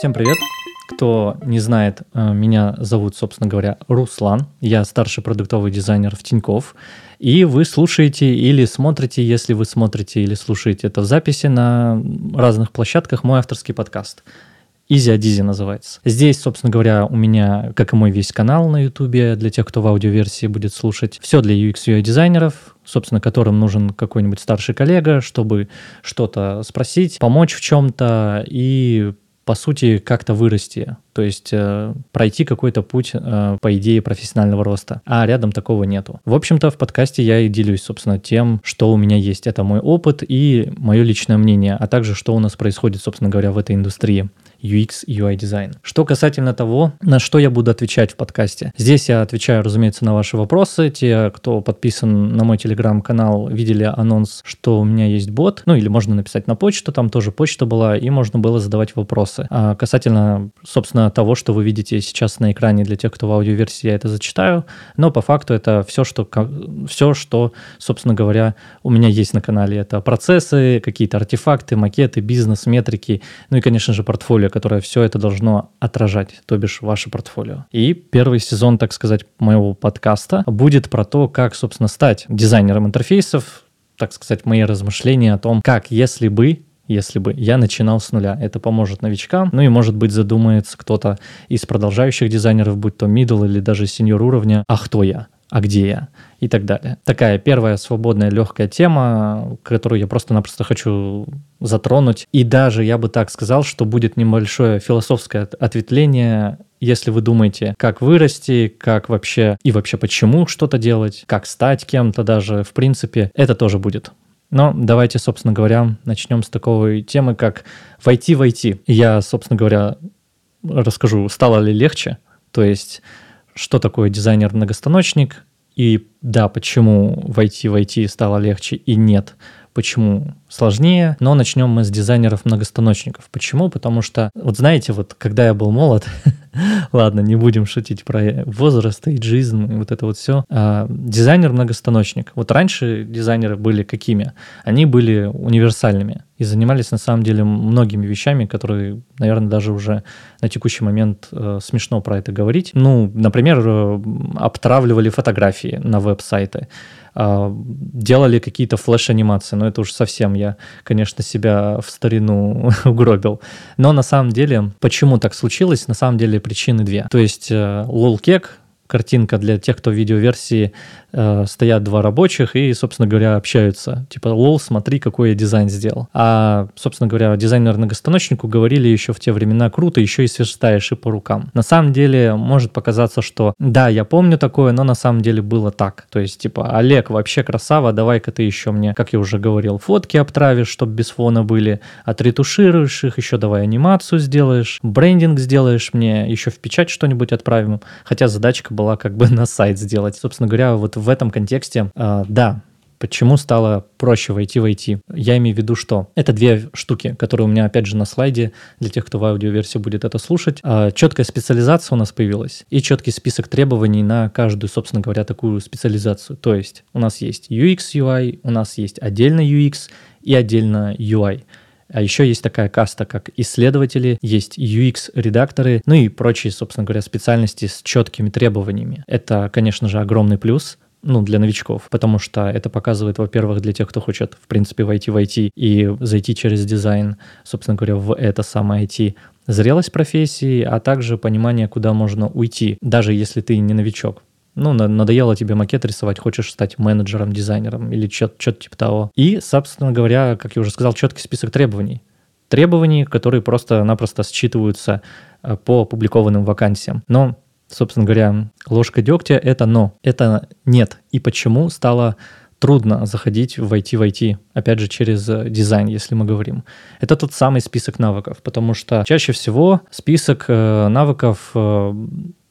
Всем привет! Кто не знает, э, меня зовут, собственно говоря, Руслан. Я старший продуктовый дизайнер в Тинькофф. И вы слушаете или смотрите, если вы смотрите или слушаете это в записи на разных площадках, мой авторский подкаст. Easy Adizi называется. Здесь, собственно говоря, у меня, как и мой весь канал на YouTube, для тех, кто в аудиоверсии будет слушать, все для UX UI дизайнеров, собственно, которым нужен какой-нибудь старший коллега, чтобы что-то спросить, помочь в чем-то и по сути, как-то вырасти, то есть э, пройти какой-то путь, э, по идее, профессионального роста. А рядом такого нету. В общем-то, в подкасте я и делюсь, собственно, тем, что у меня есть. Это мой опыт и мое личное мнение, а также что у нас происходит, собственно говоря, в этой индустрии. UX UI дизайн. Что касательно того, на что я буду отвечать в подкасте. Здесь я отвечаю, разумеется, на ваши вопросы. Те, кто подписан на мой телеграм-канал, видели анонс, что у меня есть бот. Ну или можно написать на почту, там тоже почта была, и можно было задавать вопросы. А касательно, собственно, того, что вы видите сейчас на экране для тех, кто в аудиоверсии, я это зачитаю. Но по факту это все, что, все, что, собственно говоря, у меня есть на канале. Это процессы, какие-то артефакты, макеты, бизнес, метрики, ну и, конечно же, портфолио, которое все это должно отражать, то бишь ваше портфолио. И первый сезон, так сказать, моего подкаста будет про то, как, собственно, стать дизайнером интерфейсов, так сказать, мои размышления о том, как, если бы если бы я начинал с нуля. Это поможет новичкам. Ну и, может быть, задумается кто-то из продолжающих дизайнеров, будь то middle или даже сеньор уровня, а кто я? А где я и так далее. Такая первая свободная легкая тема, которую я просто-напросто хочу затронуть. И даже я бы так сказал, что будет небольшое философское ответвление если вы думаете, как вырасти, как вообще и вообще почему что-то делать, как стать кем-то даже, в принципе, это тоже будет. Но давайте, собственно говоря, начнем с такой темы, как войти в IT. Я, собственно говоря, расскажу, стало ли легче, то есть что такое дизайнер-многостаночник, и да, почему войти в IT стало легче и нет, почему сложнее, но начнем мы с дизайнеров-многостаночников. Почему? Потому что, вот знаете, вот когда я был молод, ладно, не будем шутить про возраст, эйджизм и вот это вот все, а, дизайнер-многостаночник. Вот раньше дизайнеры были какими? Они были универсальными и занимались на самом деле многими вещами, которые, наверное, даже уже на текущий момент э, смешно про это говорить. Ну, например, э, обтравливали фотографии на веб-сайты, делали какие-то флеш-анимации, но это уж совсем я, конечно, себя в старину угробил. Но на самом деле, почему так случилось, на самом деле причины две. То есть э, лолкек, картинка для тех, кто в видеоверсии э, стоят два рабочих и, собственно говоря, общаются. Типа, лол, смотри, какой я дизайн сделал. А, собственно говоря, дизайнер-многостаночнику говорили еще в те времена круто, еще и сверстаешь и по рукам. На самом деле, может показаться, что да, я помню такое, но на самом деле было так. То есть, типа, Олег, вообще красава, давай-ка ты еще мне, как я уже говорил, фотки обтравишь, чтобы без фона были, отретушируешь их, еще давай анимацию сделаешь, брендинг сделаешь мне, еще в печать что-нибудь отправим. Хотя задачка была как бы на сайт сделать. Собственно говоря, вот в этом контексте, э, да, Почему стало проще войти в IT? Я имею в виду, что это две штуки, которые у меня опять же на слайде, для тех, кто в аудиоверсии будет это слушать. А, четкая специализация у нас появилась и четкий список требований на каждую, собственно говоря, такую специализацию. То есть у нас есть UX, UI, у нас есть отдельно UX и отдельно UI. А еще есть такая каста, как исследователи, есть UX-редакторы, ну и прочие, собственно говоря, специальности с четкими требованиями. Это, конечно же, огромный плюс, ну, для новичков, потому что это показывает, во-первых, для тех, кто хочет, в принципе, войти в IT и зайти через дизайн, собственно говоря, в это самое IT, зрелость профессии, а также понимание, куда можно уйти, даже если ты не новичок ну, надоело тебе макет рисовать, хочешь стать менеджером, дизайнером или что-то типа того. И, собственно говоря, как я уже сказал, четкий список требований. Требований, которые просто-напросто считываются э, по опубликованным вакансиям. Но, собственно говоря, ложка дегтя — это «но», это «нет». И почему стало трудно заходить в IT в IT, опять же, через э, дизайн, если мы говорим. Это тот самый список навыков, потому что чаще всего список э, навыков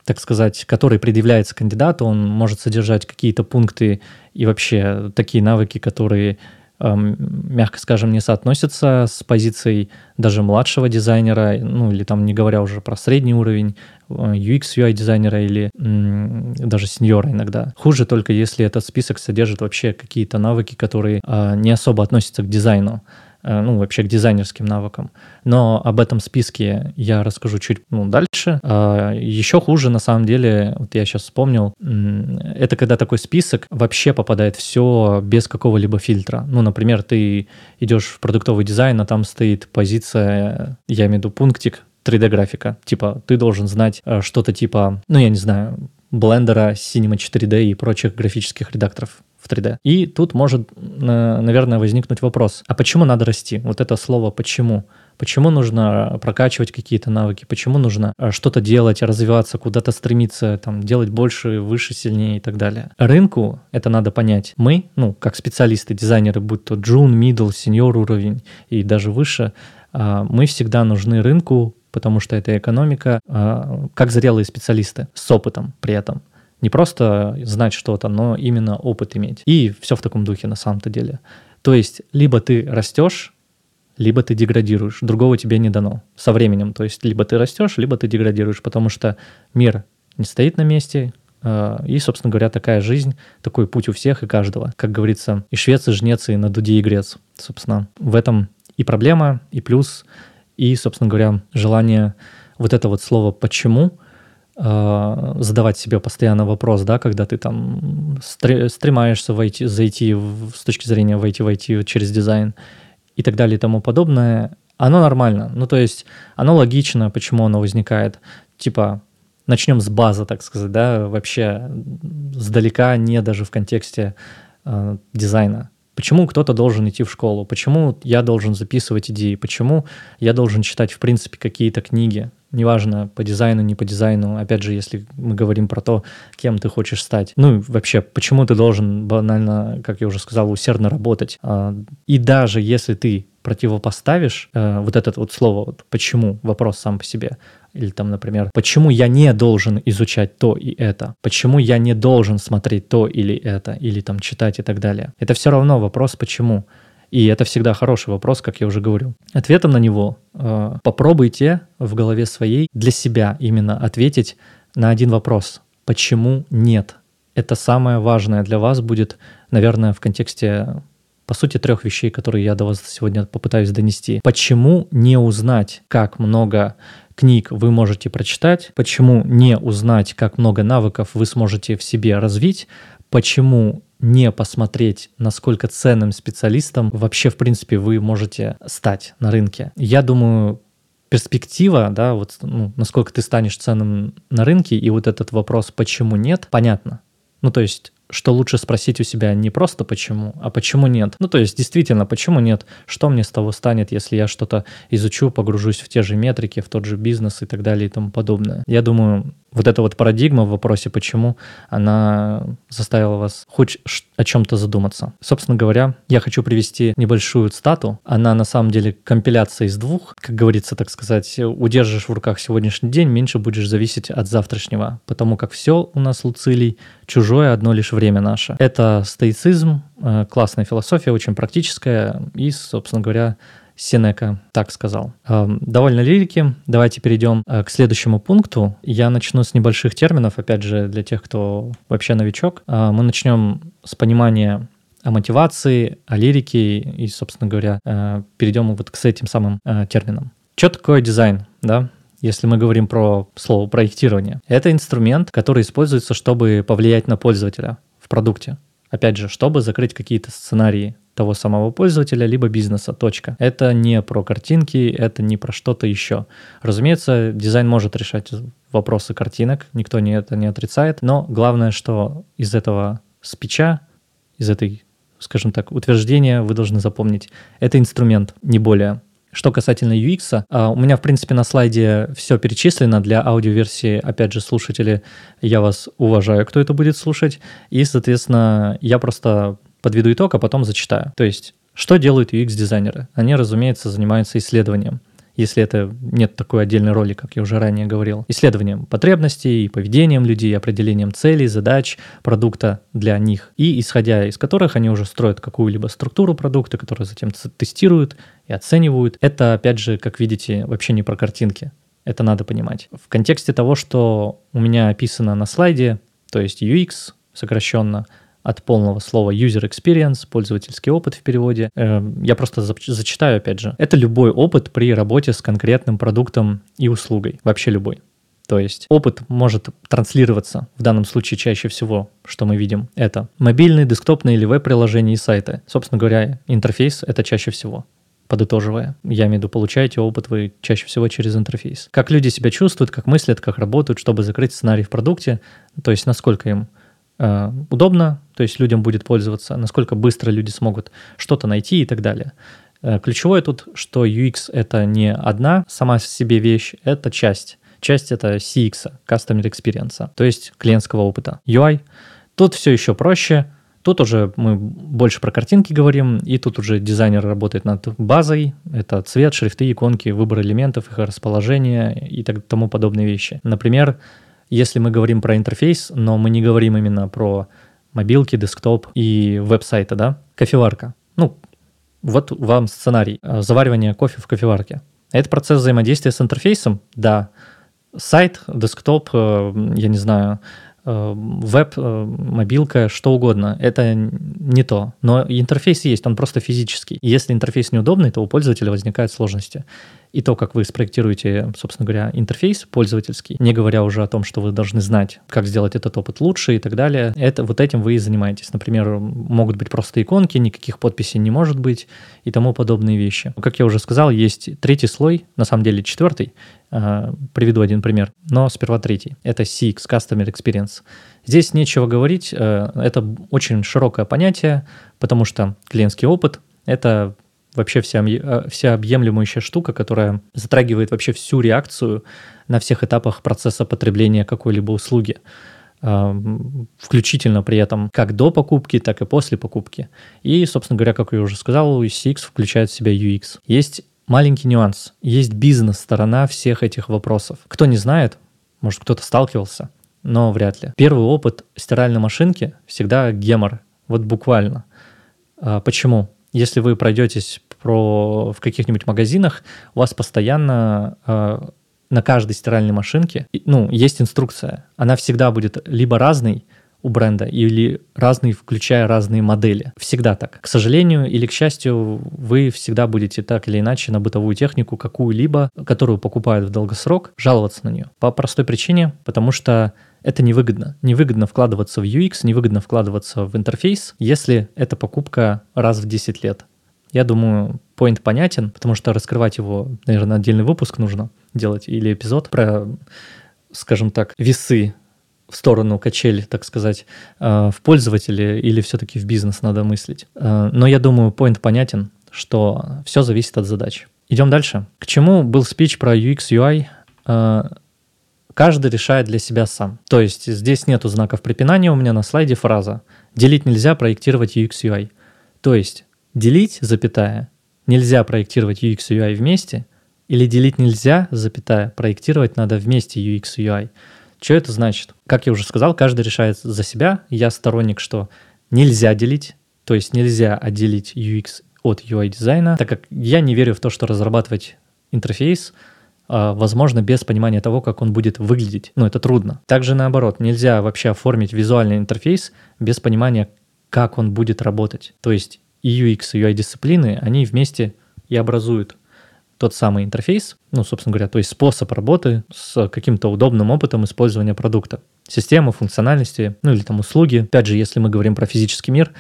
так сказать, который предъявляется кандидату, он может содержать какие-то пункты и вообще такие навыки, которые, мягко скажем, не соотносятся с позицией даже младшего дизайнера, ну или там не говоря уже про средний уровень э, UX, UI дизайнера или даже сеньора иногда. Хуже только если этот список содержит вообще какие-то навыки, которые э, не особо относятся к дизайну. Э, ну, вообще к дизайнерским навыкам. Но об этом списке я расскажу чуть ну, дальше. А еще хуже, на самом деле, вот я сейчас вспомнил, это когда такой список вообще попадает все без какого-либо фильтра. Ну, например, ты идешь в продуктовый дизайн, а там стоит позиция, я имею в виду пунктик, 3D-графика. Типа, ты должен знать э, что-то типа, ну, я не знаю, блендера, Cinema 4D и прочих графических редакторов в 3D. И тут может, наверное, возникнуть вопрос, а почему надо расти? Вот это слово «почему». Почему нужно прокачивать какие-то навыки? Почему нужно э, что-то делать, развиваться, куда-то стремиться, там, делать больше, выше, сильнее и так далее? Рынку это надо понять. Мы, ну, как специалисты, дизайнеры, будь то джун, middle, сеньор уровень и даже выше, а, мы всегда нужны рынку, потому что это экономика, а, как зрелые специалисты с опытом при этом. Не просто знать что-то, но именно опыт иметь. И все в таком духе на самом-то деле. То есть либо ты растешь, либо ты деградируешь. Другого тебе не дано со временем. То есть либо ты растешь, либо ты деградируешь, потому что мир не стоит на месте, а, и, собственно говоря, такая жизнь, такой путь у всех и каждого. Как говорится, и швец, и жнец, и на дуде и грец. Собственно, в этом и проблема, и плюс, и, собственно говоря, желание вот это вот слово «почему» задавать себе постоянно вопрос, да, когда ты там стремаешься войти, зайти в, с точки зрения войти войти через дизайн и так далее и тому подобное, оно нормально. Ну, то есть оно логично, почему оно возникает. Типа, начнем с базы, так сказать, да, вообще сдалека, не даже в контексте э, дизайна. Почему кто-то должен идти в школу? Почему я должен записывать идеи? Почему я должен читать, в принципе, какие-то книги? Неважно, по дизайну, не по дизайну. Опять же, если мы говорим про то, кем ты хочешь стать. Ну, вообще, почему ты должен банально, как я уже сказал, усердно работать? А, и даже если ты противопоставишь э, вот это вот слово вот «почему», вопрос сам по себе, или там, например, почему я не должен изучать то и это, почему я не должен смотреть то или это, или там читать и так далее. Это все равно вопрос «почему?». И это всегда хороший вопрос, как я уже говорил. Ответом на него э, попробуйте в голове своей для себя именно ответить на один вопрос. Почему нет? Это самое важное для вас будет, наверное, в контексте по сути, трех вещей, которые я до вас сегодня попытаюсь донести. Почему не узнать, как много книг вы можете прочитать, почему не узнать, как много навыков вы сможете в себе развить, почему не посмотреть, насколько ценным специалистом вообще, в принципе, вы можете стать на рынке. Я думаю, перспектива, да, вот ну, насколько ты станешь ценным на рынке, и вот этот вопрос, почему нет, понятно. Ну, то есть что лучше спросить у себя не просто почему, а почему нет. Ну, то есть, действительно, почему нет? Что мне с того станет, если я что-то изучу, погружусь в те же метрики, в тот же бизнес и так далее и тому подобное. Я думаю, вот эта вот парадигма в вопросе «почему», она заставила вас хоть о чем-то задуматься. Собственно говоря, я хочу привести небольшую цитату. Она на самом деле компиляция из двух. Как говорится, так сказать, удержишь в руках сегодняшний день, меньше будешь зависеть от завтрашнего. Потому как все у нас, Луцилий, чужое одно лишь время наше. Это стоицизм, э, классная философия, очень практическая и, собственно говоря, Сенека так сказал. Эм, довольно лирики. Давайте перейдем э, к следующему пункту. Я начну с небольших терминов, опять же, для тех, кто вообще новичок. Э, мы начнем с понимания о мотивации, о лирике и, собственно говоря, э, перейдем вот к этим самым терминам. Что такое дизайн, да? Если мы говорим про слово проектирование, это инструмент, который используется, чтобы повлиять на пользователя в продукте. Опять же, чтобы закрыть какие-то сценарии того самого пользователя, либо бизнеса. Точка. Это не про картинки, это не про что-то еще. Разумеется, дизайн может решать вопросы картинок, никто не это не отрицает, но главное, что из этого спича, из этой, скажем так, утверждения вы должны запомнить, это инструмент, не более. Что касательно UX, а, у меня, в принципе, на слайде все перечислено. Для аудиоверсии, опять же, слушатели, я вас уважаю, кто это будет слушать. И, соответственно, я просто подведу итог, а потом зачитаю. То есть, что делают UX-дизайнеры? Они, разумеется, занимаются исследованием если это нет такой отдельной роли, как я уже ранее говорил, исследованием потребностей и поведением людей, определением целей, задач продукта для них, и исходя из которых они уже строят какую-либо структуру продукта, которую затем тестируют и оценивают. Это, опять же, как видите, вообще не про картинки. Это надо понимать. В контексте того, что у меня описано на слайде, то есть UX сокращенно, от полного слова user experience, пользовательский опыт в переводе. Эм, я просто зачитаю опять же. Это любой опыт при работе с конкретным продуктом и услугой. Вообще любой. То есть опыт может транслироваться, в данном случае чаще всего, что мы видим, это мобильные, десктопные или веб-приложения и сайты. Собственно говоря, интерфейс — это чаще всего подытоживая. Я имею в виду, получаете опыт вы чаще всего через интерфейс. Как люди себя чувствуют, как мыслят, как работают, чтобы закрыть сценарий в продукте, то есть насколько им удобно, то есть людям будет пользоваться, насколько быстро люди смогут что-то найти и так далее. Э, ключевое тут, что UX — это не одна сама себе вещь, это часть. Часть — это CX, Customer Experience, то есть клиентского опыта. UI — тут все еще проще — Тут уже мы больше про картинки говорим, и тут уже дизайнер работает над базой. Это цвет, шрифты, иконки, выбор элементов, их расположение и так, тому подобные вещи. Например, если мы говорим про интерфейс, но мы не говорим именно про мобилки, десктоп и веб-сайты, да, кофеварка. Ну, вот вам сценарий. Заваривание кофе в кофеварке. Это процесс взаимодействия с интерфейсом? Да. Сайт, десктоп, э, я не знаю, Э, веб, э, мобилка, что угодно. Это не то. Но интерфейс есть, он просто физический. Если интерфейс неудобный, то у пользователя возникают сложности и то, как вы спроектируете, собственно говоря, интерфейс пользовательский, не говоря уже о том, что вы должны знать, как сделать этот опыт лучше и так далее, это вот этим вы и занимаетесь. Например, могут быть просто иконки, никаких подписей не может быть и тому подобные вещи. Как я уже сказал, есть третий слой, на самом деле четвертый, а, приведу один пример, но сперва третий. Это CX, Customer Experience. Здесь нечего говорить, э, это очень широкое понятие, потому что клиентский опыт — это вообще вся, э, вся объемлющая штука, которая затрагивает вообще всю реакцию на всех этапах процесса потребления какой-либо услуги включительно при этом как до покупки, так и после покупки. И, собственно говоря, как я уже сказал, CX включает в себя UX. Есть маленький нюанс. Есть бизнес-сторона всех этих вопросов. Кто не знает, может, кто-то сталкивался, но вряд ли. Первый опыт стиральной машинки всегда гемор. Вот буквально. А почему? Если вы пройдетесь про, в каких-нибудь магазинах, у вас постоянно э, на каждой стиральной машинке ну, есть инструкция. Она всегда будет либо разной, у бренда или разные, включая разные модели. Всегда так. К сожалению или к счастью, вы всегда будете так или иначе на бытовую технику какую-либо, которую покупают в долгосрок, жаловаться на нее. По простой причине, потому что это невыгодно. Невыгодно вкладываться в UX, невыгодно вкладываться в интерфейс, если эта покупка раз в 10 лет. Я думаю, поинт понятен, потому что раскрывать его, наверное, отдельный выпуск нужно делать или эпизод про, скажем так, весы в сторону качели, так сказать, э, в пользователе или все-таки в бизнес надо мыслить. Э, но я думаю, поинт понятен, что все зависит от задач. Идем дальше. К чему был спич про UX, UI? Э, каждый решает для себя сам. То есть здесь нету знаков препинания, у меня на слайде фраза «делить нельзя, проектировать UX, UI». То есть делить, запятая, нельзя проектировать UX, UI вместе, или делить нельзя, запятая, проектировать надо вместе UX, UI. Что это значит? Как я уже сказал, каждый решает за себя. Я сторонник, что нельзя делить, то есть нельзя отделить UX от UI дизайна, так как я не верю в то, что разрабатывать интерфейс – а, возможно, без понимания того, как он будет выглядеть. Но это трудно. Также наоборот, нельзя вообще оформить визуальный интерфейс без понимания, как он будет работать. То есть и UX, и UI-дисциплины, они вместе и образуют тот самый интерфейс, ну, собственно говоря, то есть способ работы с каким-то удобным опытом использования продукта. Система, функциональности, ну или там услуги. Опять же, если мы говорим про физический мир,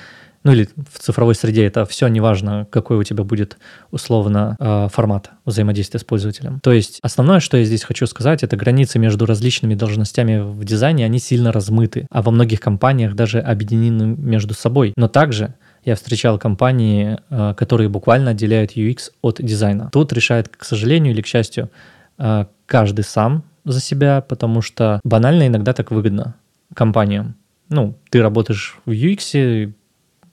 ну или в цифровой среде это все неважно, какой у тебя будет условно э, формат взаимодействия с пользователем. То есть основное, что я здесь хочу сказать, это границы между различными должностями в дизайне, они сильно размыты, а во многих компаниях даже объединены между собой. Но также я встречал компании, э, которые буквально отделяют UX от дизайна. Тут решает, к сожалению или к счастью, э, каждый сам за себя, потому что банально иногда так выгодно компаниям. Ну, ты работаешь в UX,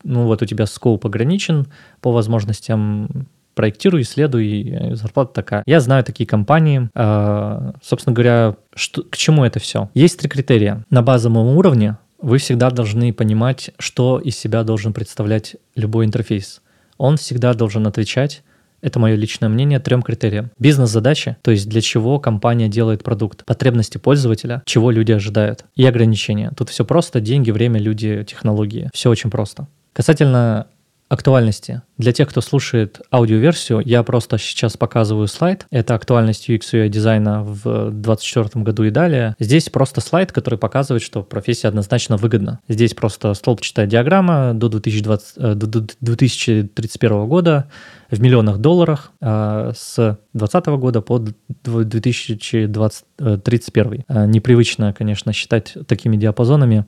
ну вот у тебя скоп ограничен по возможностям проектируй, исследуй, зарплата такая. Я знаю такие компании. Э, собственно говоря, что, к чему это все? Есть три критерия. На базовом уровне вы всегда должны понимать, что из себя должен представлять любой интерфейс. Он всегда должен отвечать это мое личное мнение, трем критериям. Бизнес-задачи, то есть для чего компания делает продукт, потребности пользователя, чего люди ожидают, и ограничения. Тут все просто, деньги, время, люди, технологии. Все очень просто. Касательно актуальности. Для тех, кто слушает аудиоверсию, я просто сейчас показываю слайд. Это актуальность UX UI дизайна в 2024 году и далее. Здесь просто слайд, который показывает, что профессия однозначно выгодна. Здесь просто столбчатая диаграмма до, 2020, э, до 2031 года в миллионах долларах а с 2020 года по 2031. А, непривычно, конечно, считать такими диапазонами.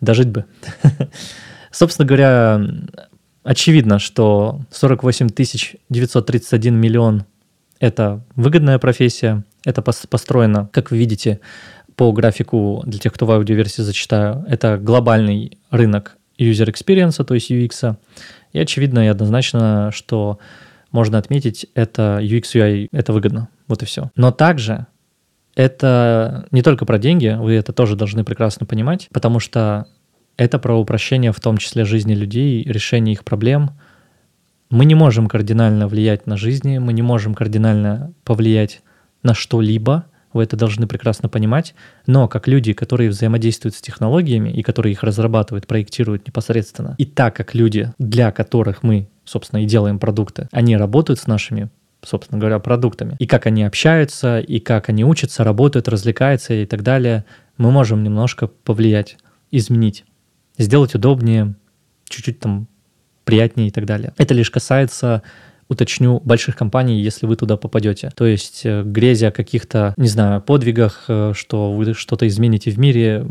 Дожить бы. Собственно говоря, очевидно, что 48 931 миллион – это выгодная профессия, это построено, как вы видите, по графику, для тех, кто в аудиоверсии зачитаю, это глобальный рынок user experience, то есть UX. И очевидно и однозначно, что можно отметить, это UX UI, это выгодно. Вот и все. Но также это не только про деньги, вы это тоже должны прекрасно понимать, потому что это про упрощение в том числе жизни людей, решение их проблем. Мы не можем кардинально влиять на жизни, мы не можем кардинально повлиять на что-либо, вы это должны прекрасно понимать, но как люди, которые взаимодействуют с технологиями и которые их разрабатывают, проектируют непосредственно, и так как люди, для которых мы, собственно, и делаем продукты, они работают с нашими собственно говоря, продуктами. И как они общаются, и как они учатся, работают, развлекаются и так далее, мы можем немножко повлиять, изменить сделать удобнее, чуть-чуть там приятнее и так далее. Это лишь касается уточню, больших компаний, если вы туда попадете. То есть э, грезя о каких-то, не знаю, подвигах, э, что вы что-то измените в мире,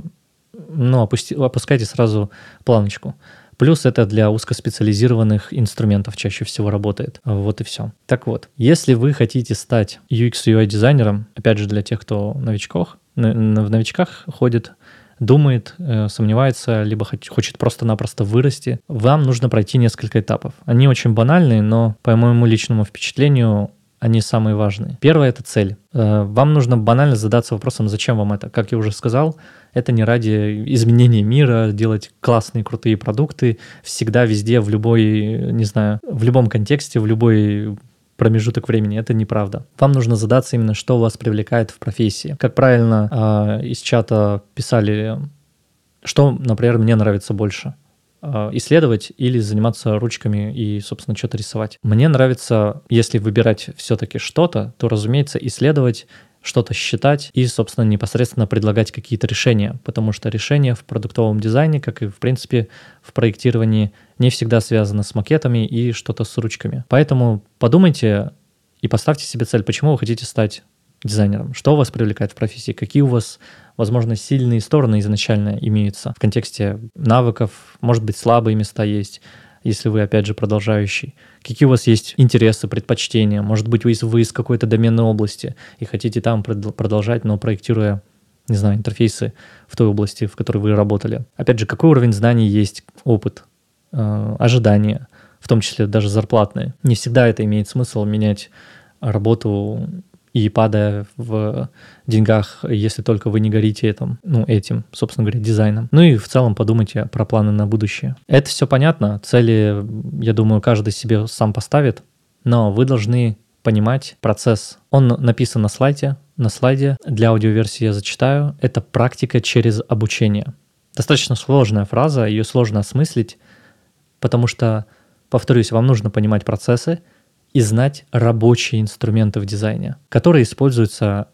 ну, опусти, опускайте сразу планочку. Плюс это для узкоспециализированных инструментов чаще всего работает. Вот и все. Так вот, если вы хотите стать UX UI дизайнером, опять же для тех, кто новичков, в новичках ходит, думает, э, сомневается, либо хочет просто-напросто вырасти, вам нужно пройти несколько этапов. Они очень банальные, но по моему личному впечатлению они самые важные. Первое — это цель. Э, вам нужно банально задаться вопросом, зачем вам это. Как я уже сказал, это не ради изменения мира, делать классные, крутые продукты всегда, везде, в любой, не знаю, в любом контексте, в любой промежуток времени. Это неправда. Вам нужно задаться именно, что вас привлекает в профессии. Как правильно э, из чата писали, что, например, мне нравится больше а, исследовать или заниматься ручками и, собственно, что-то рисовать. Мне нравится, если выбирать все-таки что-то, то, разумеется, исследовать что-то считать и, собственно, непосредственно предлагать какие-то решения, потому что решения в продуктовом дизайне, как и, в принципе, в проектировании, не всегда связаны с макетами и что-то с ручками. Поэтому подумайте и поставьте себе цель, почему вы хотите стать дизайнером, что вас привлекает в профессии, какие у вас, возможно, сильные стороны изначально имеются в контексте навыков, может быть, слабые места есть, если вы, опять же, продолжающий? Какие у вас есть интересы, предпочтения? Может быть, вы, вы из какой-то доменной области и хотите там продолжать, но проектируя не знаю, интерфейсы в той области, в которой вы работали. Опять же, какой уровень знаний есть, опыт, э, ожидания, в том числе даже зарплатные. Не всегда это имеет смысл менять работу и падая в деньгах, если только вы не горите этим, ну, этим, собственно говоря, дизайном. Ну и в целом подумайте про планы на будущее. Это все понятно, цели, я думаю, каждый себе сам поставит, но вы должны понимать процесс. Он написан на слайде, на слайде, для аудиоверсии я зачитаю. Это практика через обучение. Достаточно сложная фраза, ее сложно осмыслить, потому что, повторюсь, вам нужно понимать процессы, и знать рабочие инструменты в дизайне, которые используются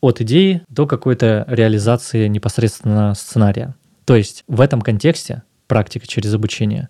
от идеи до какой-то реализации непосредственно сценария. То есть в этом контексте практика через обучение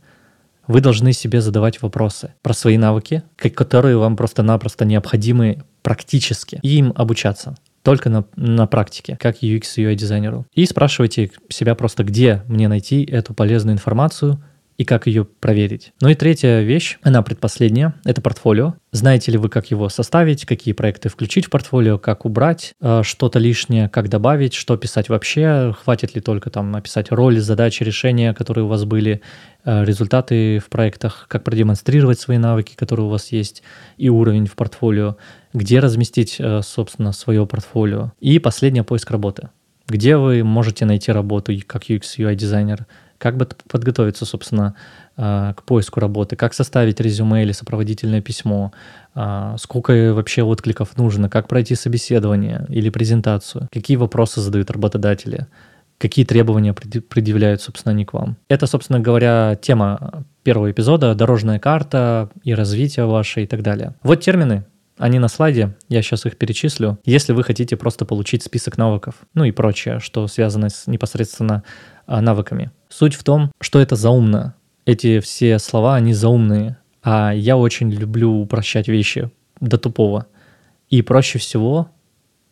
вы должны себе задавать вопросы про свои навыки, которые вам просто-напросто необходимы практически, и им обучаться только на, на практике, как UX и UI дизайнеру. И спрашивайте себя просто, где мне найти эту полезную информацию, и как ее проверить. Ну и третья вещь, она предпоследняя, это портфолио. Знаете ли вы, как его составить, какие проекты включить в портфолио, как убрать э, что-то лишнее, как добавить, что писать вообще, хватит ли только там описать роли, задачи, решения, которые у вас были, э, результаты в проектах, как продемонстрировать свои навыки, которые у вас есть, и уровень в портфолио, где разместить, э, собственно, свое портфолио. И последнее, поиск работы. Где вы можете найти работу как UX UI дизайнер, как бы подготовиться, собственно, а, к поиску работы, как составить резюме или сопроводительное письмо, а, сколько вообще откликов нужно, как пройти собеседование или презентацию, какие вопросы задают работодатели, какие требования предъявляют, собственно, они к вам. Это, собственно говоря, тема первого эпизода, дорожная карта и развитие ваше и так далее. Вот термины, они на слайде, я сейчас их перечислю. Если вы хотите просто получить список навыков, ну и прочее, что связано с непосредственно а, навыками. Суть в том, что это заумно. Эти все слова, они заумные. А я очень люблю упрощать вещи до тупого. И проще всего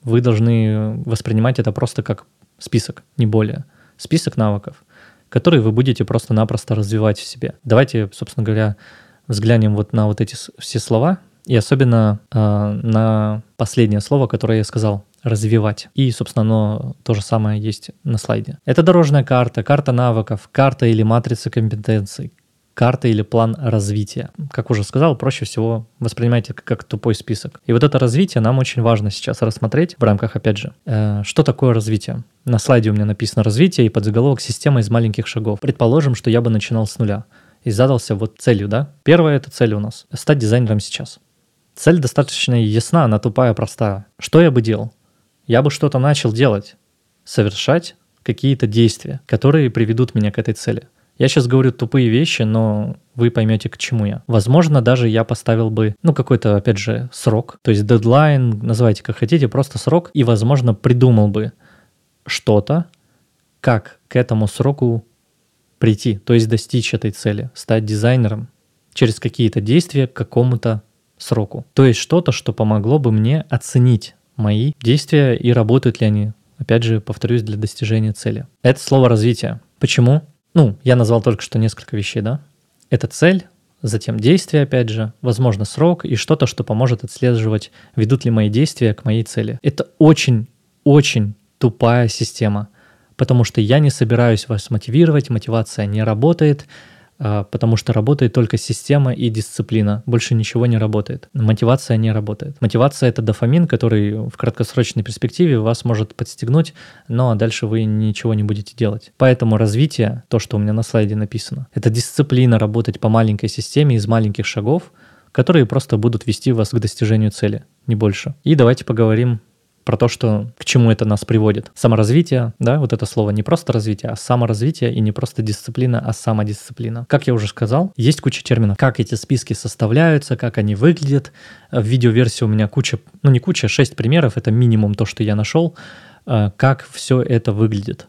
вы должны воспринимать это просто как список, не более. Список навыков, которые вы будете просто-напросто развивать в себе. Давайте, собственно говоря, взглянем вот на вот эти все слова, и особенно э, на последнее слово, которое я сказал развивать. И, собственно, оно то же самое есть на слайде. Это дорожная карта, карта навыков, карта или матрица компетенций, карта или план развития. Как уже сказал, проще всего воспринимайте как, тупой список. И вот это развитие нам очень важно сейчас рассмотреть в рамках, опять же, э, что такое развитие. На слайде у меня написано развитие и подзаголовок система из маленьких шагов. Предположим, что я бы начинал с нуля и задался вот целью, да? Первая это цель у нас – стать дизайнером сейчас. Цель достаточно ясна, она тупая, простая. Что я бы делал? Я бы что-то начал делать, совершать какие-то действия, которые приведут меня к этой цели. Я сейчас говорю тупые вещи, но вы поймете, к чему я. Возможно, даже я поставил бы, ну, какой-то, опять же, срок, то есть дедлайн, называйте как хотите, просто срок, и, возможно, придумал бы что-то, как к этому сроку прийти, то есть достичь этой цели, стать дизайнером через какие-то действия к какому-то сроку. То есть что-то, что помогло бы мне оценить мои действия и работают ли они, опять же, повторюсь, для достижения цели. Это слово развитие. Почему? Ну, я назвал только что несколько вещей, да? Это цель, затем действие, опять же, возможно, срок и что-то, что поможет отслеживать, ведут ли мои действия к моей цели. Это очень-очень тупая система, потому что я не собираюсь вас мотивировать, мотивация не работает, потому что работает только система и дисциплина, больше ничего не работает. Мотивация не работает. Мотивация — это дофамин, который в краткосрочной перспективе вас может подстегнуть, но дальше вы ничего не будете делать. Поэтому развитие, то, что у меня на слайде написано, это дисциплина работать по маленькой системе из маленьких шагов, которые просто будут вести вас к достижению цели, не больше. И давайте поговорим про то, что к чему это нас приводит. Саморазвитие, да, вот это слово не просто развитие, а саморазвитие и не просто дисциплина, а самодисциплина. Как я уже сказал, есть куча терминов. Как эти списки составляются, как они выглядят. В видеоверсии у меня куча, ну не куча, шесть примеров, это минимум то, что я нашел, э, как все это выглядит.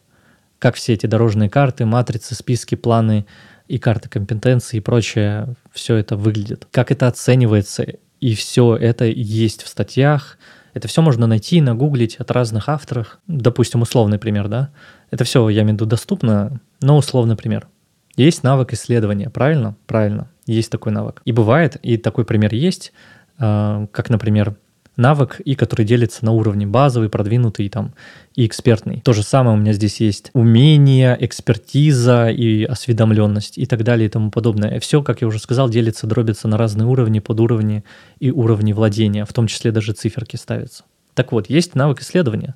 Как все эти дорожные карты, матрицы, списки, планы и карты компетенции и прочее, все это выглядит. Как это оценивается, и все это есть в статьях, это все можно найти, нагуглить от разных авторов. Допустим, условный пример, да? Это все, я имею в виду, доступно, но условный пример. Есть навык исследования, правильно? Правильно, есть такой навык. И бывает, и такой пример есть, а, как, например, навык, и который делится на уровне базовый, продвинутый там, и экспертный. То же самое у меня здесь есть умение, экспертиза и осведомленность и так далее и тому подобное. Все, как я уже сказал, делится, дробится на разные уровни, подуровни и уровни владения, в том числе даже циферки ставятся. Так вот, есть навык исследования,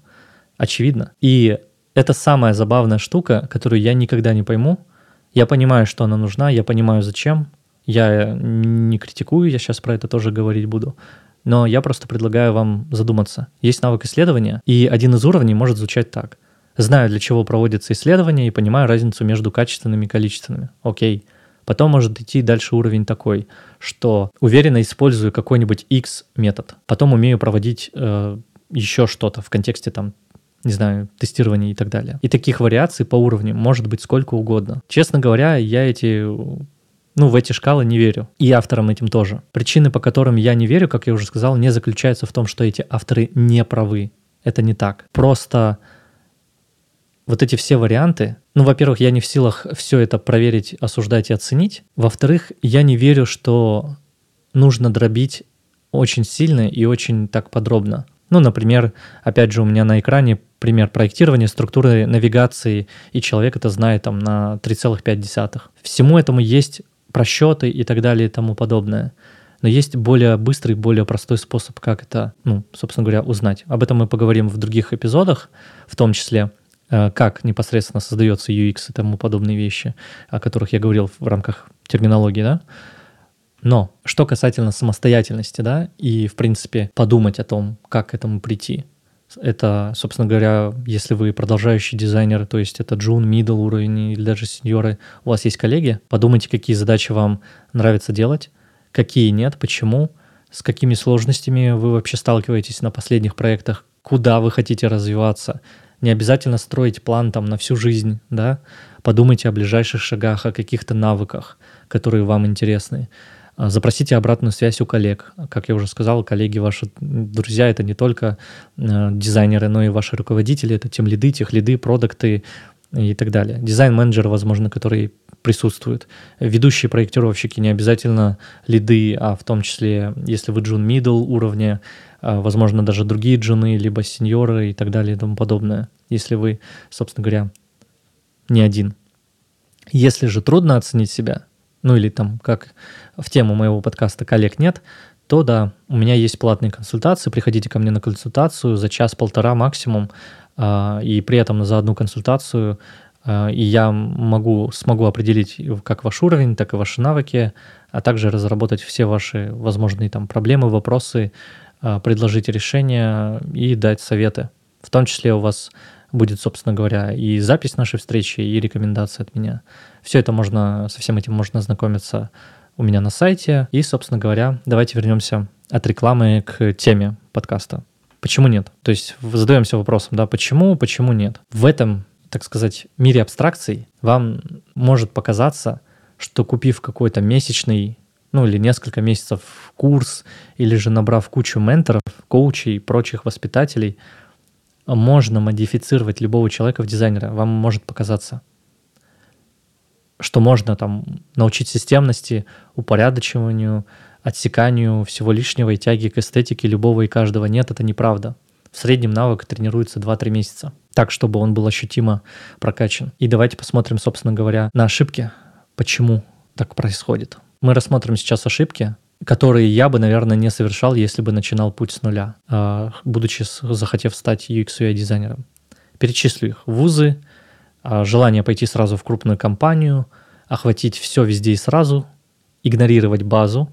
очевидно. И это самая забавная штука, которую я никогда не пойму. Я понимаю, что она нужна, я понимаю, зачем. Я не критикую, я сейчас про это тоже говорить буду но я просто предлагаю вам задуматься. Есть навык исследования, и один из уровней может звучать так. Знаю, для чего проводятся исследования, и понимаю разницу между качественными и количественными. Окей. Потом может идти дальше уровень такой, что уверенно использую какой-нибудь X метод. Потом умею проводить э, еще что-то в контексте там не знаю, тестирования и так далее. И таких вариаций по уровням может быть сколько угодно. Честно говоря, я эти ну, в эти шкалы не верю. И авторам этим тоже. Причины, по которым я не верю, как я уже сказал, не заключаются в том, что эти авторы не правы. Это не так. Просто вот эти все варианты, ну, во-первых, я не в силах все это проверить, осуждать и оценить. Во-вторых, я не верю, что нужно дробить очень сильно и очень так подробно. Ну, например, опять же, у меня на экране пример проектирования структуры навигации, и человек это знает там на 3,5. Всему этому есть просчеты и так далее и тому подобное. Но есть более быстрый, более простой способ, как это, ну, собственно говоря, узнать. Об этом мы поговорим в других эпизодах, в том числе. э, как непосредственно создается UX и тому подобные вещи, о которых я говорил в рамках терминологии, да. Но что касательно самостоятельности, да, и, в принципе, подумать о том, как к этому прийти, это, собственно говоря, если вы продолжающий дизайнер, то есть это джун, middle уровень или даже сеньоры, у вас есть коллеги, подумайте, какие задачи вам нравится делать, какие нет, почему, с какими сложностями вы вообще сталкиваетесь на последних проектах, куда вы хотите развиваться. Не обязательно строить план там на всю жизнь, да. Подумайте о ближайших шагах, о каких-то навыках, которые вам интересны. А, запросите обратную связь у коллег. Как я уже сказал, коллеги, ваши друзья — это не только э, дизайнеры, но и ваши руководители, это тем лиды, тех лиды, продукты и так далее. Дизайн-менеджеры, возможно, которые присутствуют. Ведущие проектировщики не обязательно лиды, а в том числе, если вы джун middle уровня, а, возможно, даже другие джуны, либо сеньоры и так далее и тому подобное, если вы, собственно говоря, не один. Если же трудно оценить себя, ну или там, как в тему моего подкаста «Коллег нет», то да, у меня есть платные консультации, приходите ко мне на консультацию за час-полтора максимум, а, и при этом за одну консультацию а, и я могу, смогу определить как ваш уровень, так и ваши навыки, а также разработать все ваши возможные там проблемы, вопросы, а, предложить решения и дать советы. В том числе у вас будет, собственно говоря, и запись нашей встречи, и рекомендации от меня. Все это можно, со всем этим можно ознакомиться у меня на сайте. И, собственно говоря, давайте вернемся от рекламы к теме подкаста. Почему нет? То есть задаемся вопросом, да, почему, почему нет? В этом, так сказать, мире абстракций вам может показаться, что купив какой-то месячный ну или несколько месяцев курс, или же набрав кучу менторов, коучей и прочих воспитателей, можно модифицировать любого человека в дизайнера. Вам может показаться что можно там научить системности, упорядочиванию, отсеканию всего лишнего и тяги к эстетике любого и каждого. Нет, это неправда. В среднем навык тренируется 2-3 месяца, так, чтобы он был ощутимо прокачан. И давайте посмотрим, собственно говоря, на ошибки, почему так происходит. Мы рассмотрим сейчас ошибки, которые я бы, наверное, не совершал, если бы начинал путь с нуля, а, будучи захотев стать UX UI дизайнером. Перечислю их. Вузы, желание пойти сразу в крупную компанию, охватить все везде и сразу, игнорировать базу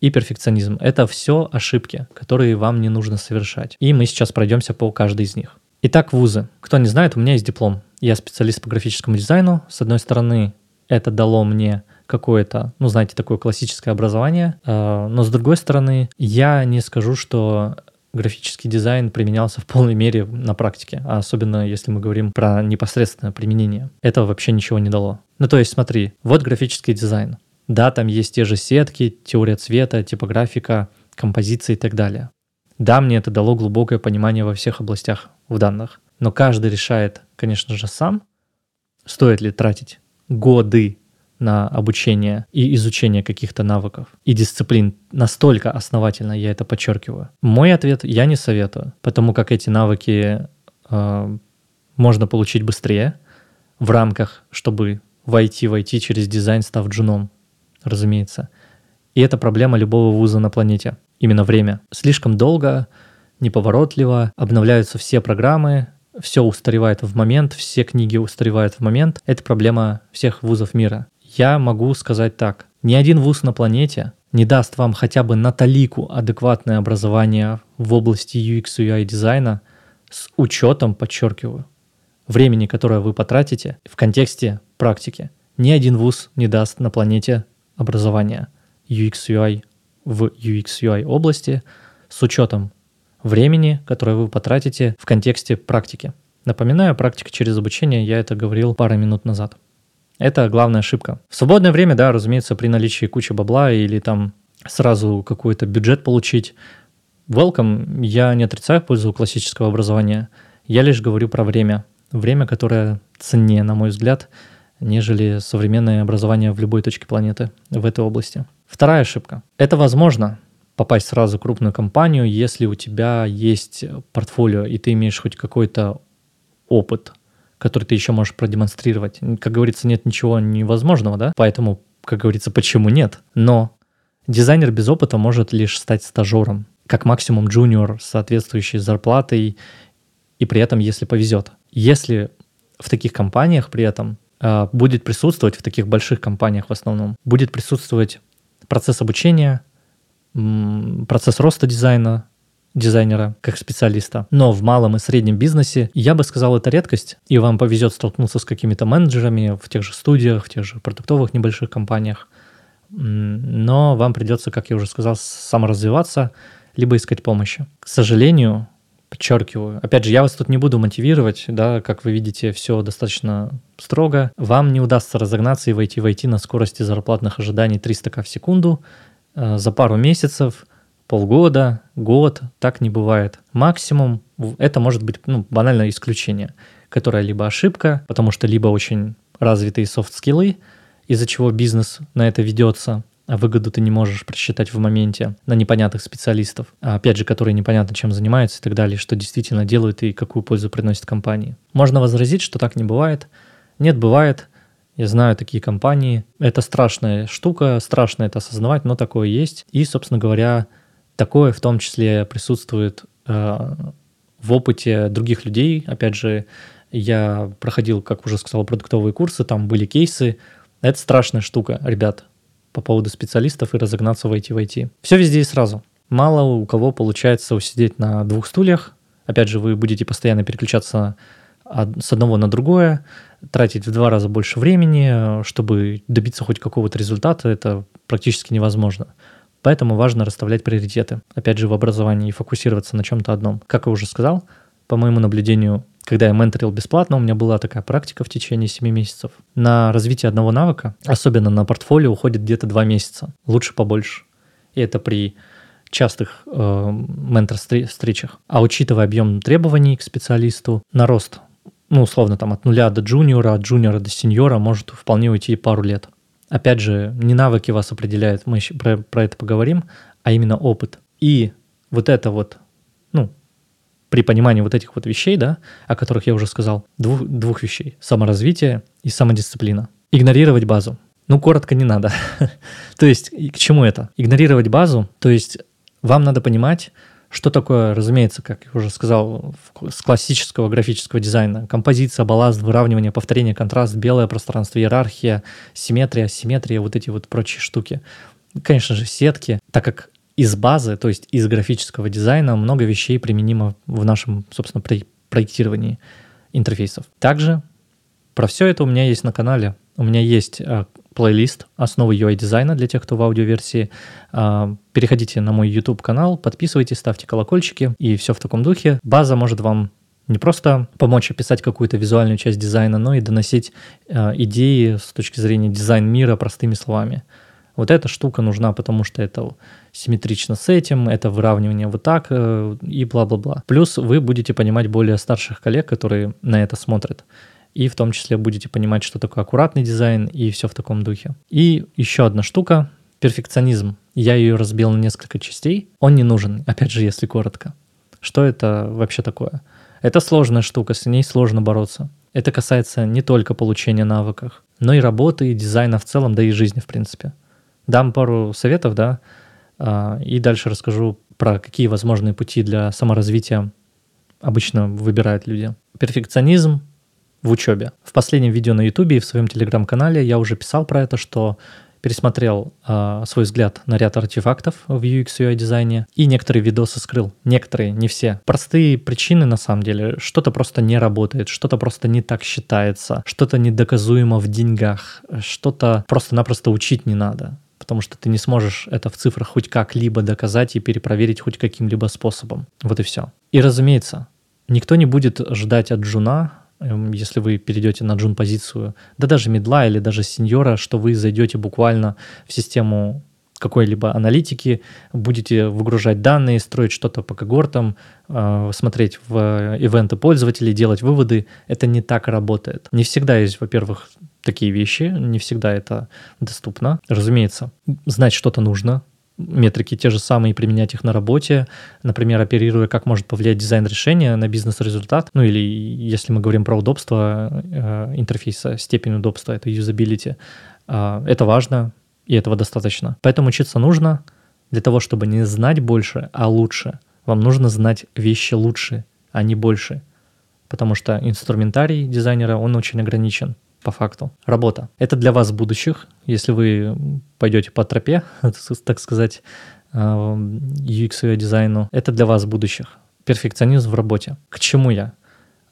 и перфекционизм. Это все ошибки, которые вам не нужно совершать. И мы сейчас пройдемся по каждой из них. Итак, вузы. Кто не знает, у меня есть диплом. Я специалист по графическому дизайну. С одной стороны, это дало мне какое-то, ну, знаете, такое классическое образование. А, но с другой стороны, я не скажу, что графический дизайн применялся в полной мере на практике, а особенно если мы говорим про непосредственное применение. Этого вообще ничего не дало. Ну то есть смотри, вот графический дизайн. Да, там есть те же сетки, теория цвета, типографика, композиции и так далее. Да, мне это дало глубокое понимание во всех областях в данных. Но каждый решает, конечно же, сам, стоит ли тратить годы на обучение и изучение каких-то навыков и дисциплин настолько основательно, я это подчеркиваю. Мой ответ – я не советую, потому как эти навыки э, можно получить быстрее в рамках, чтобы войти, войти через дизайн, став джуном, разумеется. И это проблема любого вуза на планете. Именно время. Слишком долго, неповоротливо, обновляются все программы, все устаревает в момент, все книги устаревают в момент. Это проблема всех вузов мира. Я могу сказать так. Ни один вуз на планете не даст вам хотя бы на талику адекватное образование в области UX UI дизайна с учетом, подчеркиваю, времени, которое вы потратите в контексте практики. Ни один вуз не даст на планете образование UX UI в UX UI области с учетом времени, которое вы потратите в контексте практики. Напоминаю, практика через обучение, я это говорил пару минут назад. Это главная ошибка. В свободное время, да, разумеется, при наличии кучи бабла или там сразу какой-то бюджет получить. Welcome, я не отрицаю пользу классического образования. Я лишь говорю про время. Время, которое ценнее, на мой взгляд, нежели современное образование в любой точке планеты в этой области. Вторая ошибка. Это возможно попасть сразу в крупную компанию, если у тебя есть портфолио и ты имеешь хоть какой-то опыт который ты еще можешь продемонстрировать. Как говорится, нет ничего невозможного, да? Поэтому, как говорится, почему нет? Но дизайнер без опыта может лишь стать стажером, как максимум джуниор с соответствующей зарплатой и при этом, если повезет. Если в таких компаниях при этом э, будет присутствовать, в таких больших компаниях в основном, будет присутствовать процесс обучения, процесс роста дизайна, дизайнера как специалиста. Но в малом и среднем бизнесе, я бы сказал, это редкость, и вам повезет столкнуться с какими-то менеджерами в тех же студиях, в тех же продуктовых небольших компаниях. Но вам придется, как я уже сказал, саморазвиваться, либо искать помощи. К сожалению, подчеркиваю, опять же, я вас тут не буду мотивировать, да, как вы видите, все достаточно строго. Вам не удастся разогнаться и войти войти на скорости зарплатных ожиданий 300 к в секунду э, за пару месяцев – полгода, год, так не бывает. Максимум это может быть ну, банальное исключение, которое либо ошибка, потому что либо очень развитые софт-скиллы, из-за чего бизнес на это ведется, а выгоду ты не можешь просчитать в моменте на непонятных специалистов, а опять же, которые непонятно чем занимаются и так далее, что действительно делают и какую пользу приносит компании. Можно возразить, что так не бывает. Нет, бывает. Я знаю такие компании. Это страшная штука, страшно это осознавать, но такое есть. И, собственно говоря, Такое в том числе присутствует э, в опыте других людей. Опять же, я проходил, как уже сказал, продуктовые курсы, там были кейсы. Это страшная штука, ребят, по поводу специалистов и разогнаться в IT в IT. Все везде и сразу. Мало у кого получается усидеть на двух стульях. Опять же, вы будете постоянно переключаться с одного на другое, тратить в два раза больше времени, чтобы добиться хоть какого-то результата, это практически невозможно. Поэтому важно расставлять приоритеты, опять же, в образовании и фокусироваться на чем-то одном. Как я уже сказал, по моему наблюдению, когда я менторил бесплатно, у меня была такая практика в течение 7 месяцев. На развитие одного навыка, особенно на портфолио, уходит где-то 2 месяца, лучше побольше. И это при частых э, ментор-встречах. А учитывая объем требований к специалисту, на рост, ну, условно, там от нуля до джуниора, от джуниора до сеньора может вполне уйти пару лет. Опять же, не навыки вас определяют, мы еще про, про это поговорим, а именно опыт. И вот это вот, ну, при понимании вот этих вот вещей, да, о которых я уже сказал, двух, двух вещей, саморазвитие и самодисциплина. Игнорировать базу. Ну, коротко не надо. то есть, к чему это? Игнорировать базу, то есть вам надо понимать, что такое, разумеется, как я уже сказал, с классического графического дизайна? Композиция, балласт, выравнивание, повторение, контраст, белое пространство, иерархия, симметрия, асимметрия, вот эти вот прочие штуки. Конечно же, сетки, так как из базы, то есть из графического дизайна, много вещей применимо в нашем, собственно, проектировании интерфейсов. Также про все это у меня есть на канале. У меня есть а, плейлист «Основы UI-дизайна» для тех, кто в аудиоверсии. А, переходите на мой YouTube-канал, подписывайтесь, ставьте колокольчики и все в таком духе. База может вам не просто помочь описать какую-то визуальную часть дизайна, но и доносить э, идеи с точки зрения дизайн-мира простыми словами. Вот эта штука нужна, потому что это симметрично с этим, это выравнивание вот так э, и бла-бла-бла. Плюс вы будете понимать более старших коллег, которые на это смотрят и в том числе будете понимать, что такое аккуратный дизайн и все в таком духе. И еще одна штука — перфекционизм. Я ее разбил на несколько частей. Он не нужен, опять же, если коротко. Что это вообще такое? Это сложная штука, с ней сложно бороться. Это касается не только получения навыков, но и работы, и дизайна в целом, да и жизни, в принципе. Дам пару советов, да, а, и дальше расскажу про какие возможные пути для саморазвития обычно выбирают люди. Перфекционизм в учебе. В последнем видео на YouTube и в своем телеграм-канале я уже писал про это, что пересмотрел э, свой взгляд на ряд артефактов в UX UI дизайне и некоторые видосы скрыл. Некоторые, не все. Простые причины на самом деле. Что-то просто не работает, что-то просто не так считается, что-то недоказуемо в деньгах, что-то просто-напросто учить не надо потому что ты не сможешь это в цифрах хоть как-либо доказать и перепроверить хоть каким-либо способом. Вот и все. И разумеется, никто не будет ждать от джуна если вы перейдете на джун-позицию, да даже медла или даже сеньора, что вы зайдете буквально в систему какой-либо аналитики, будете выгружать данные, строить что-то по когортам, э, смотреть в ивенты пользователей, делать выводы. Это не так работает. Не всегда есть, во-первых, такие вещи, не всегда это доступно. Разумеется, знать что-то нужно, метрики те же самые и применять их на работе, например, оперируя, как может повлиять дизайн решения на бизнес-результат, ну или если мы говорим про удобство э, интерфейса, степень удобства, это юзабилити, э, это важно, и этого достаточно. Поэтому учиться нужно для того, чтобы не знать больше, а лучше. Вам нужно знать вещи лучше, а не больше. потому что инструментарий дизайнера, он очень ограничен по факту. Работа. Это для вас будущих, если вы пойдете по тропе, так сказать, UX и дизайну. Это для вас будущих. Перфекционизм в работе. К чему я?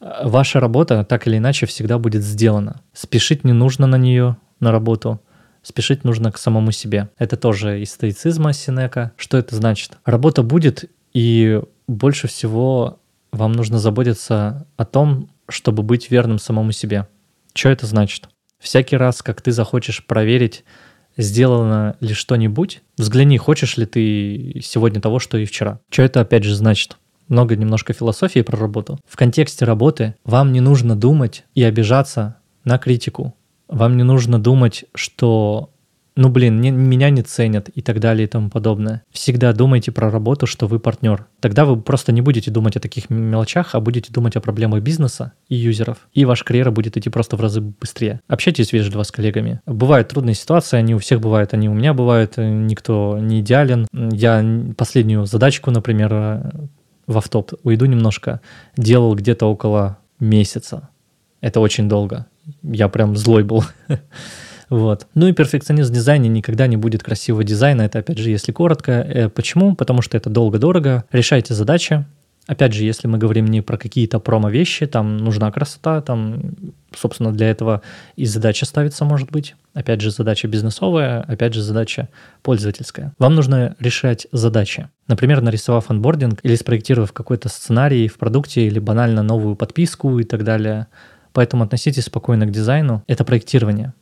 Ваша работа так или иначе всегда будет сделана. Спешить не нужно на нее, на работу. Спешить нужно к самому себе. Это тоже из стоицизма Синека. Что это значит? Работа будет, и больше всего вам нужно заботиться о том, чтобы быть верным самому себе. Что это значит? Всякий раз, как ты захочешь проверить, сделано ли что-нибудь, взгляни, хочешь ли ты сегодня того, что и вчера. Что это опять же значит? Много немножко философии про работу. В контексте работы вам не нужно думать и обижаться на критику. Вам не нужно думать, что ну блин, не, меня не ценят и так далее и тому подобное. Всегда думайте про работу, что вы партнер. Тогда вы просто не будете думать о таких мелочах, а будете думать о проблемах бизнеса и юзеров. И ваша карьера будет идти просто в разы быстрее. Общайтесь вежливо с коллегами. Бывают трудные ситуации, они у всех бывают, они у меня бывают, никто не идеален. Я последнюю задачку, например, в автоп уйду немножко, делал где-то около месяца. Это очень долго. Я прям злой был. Вот. Ну и перфекционизм в дизайне никогда не будет красивого дизайна. Это, опять же, если коротко. Э, почему? Потому что это долго-дорого. Решайте задачи. Опять же, если мы говорим не про какие-то промо-вещи, там нужна красота, там, собственно, для этого и задача ставится, может быть. Опять же, задача бизнесовая, опять же, задача пользовательская. Вам нужно решать задачи. Например, нарисовав онбординг или спроектировав какой-то сценарий в продукте или банально новую подписку и так далее. Поэтому относитесь спокойно к дизайну. Это проектирование.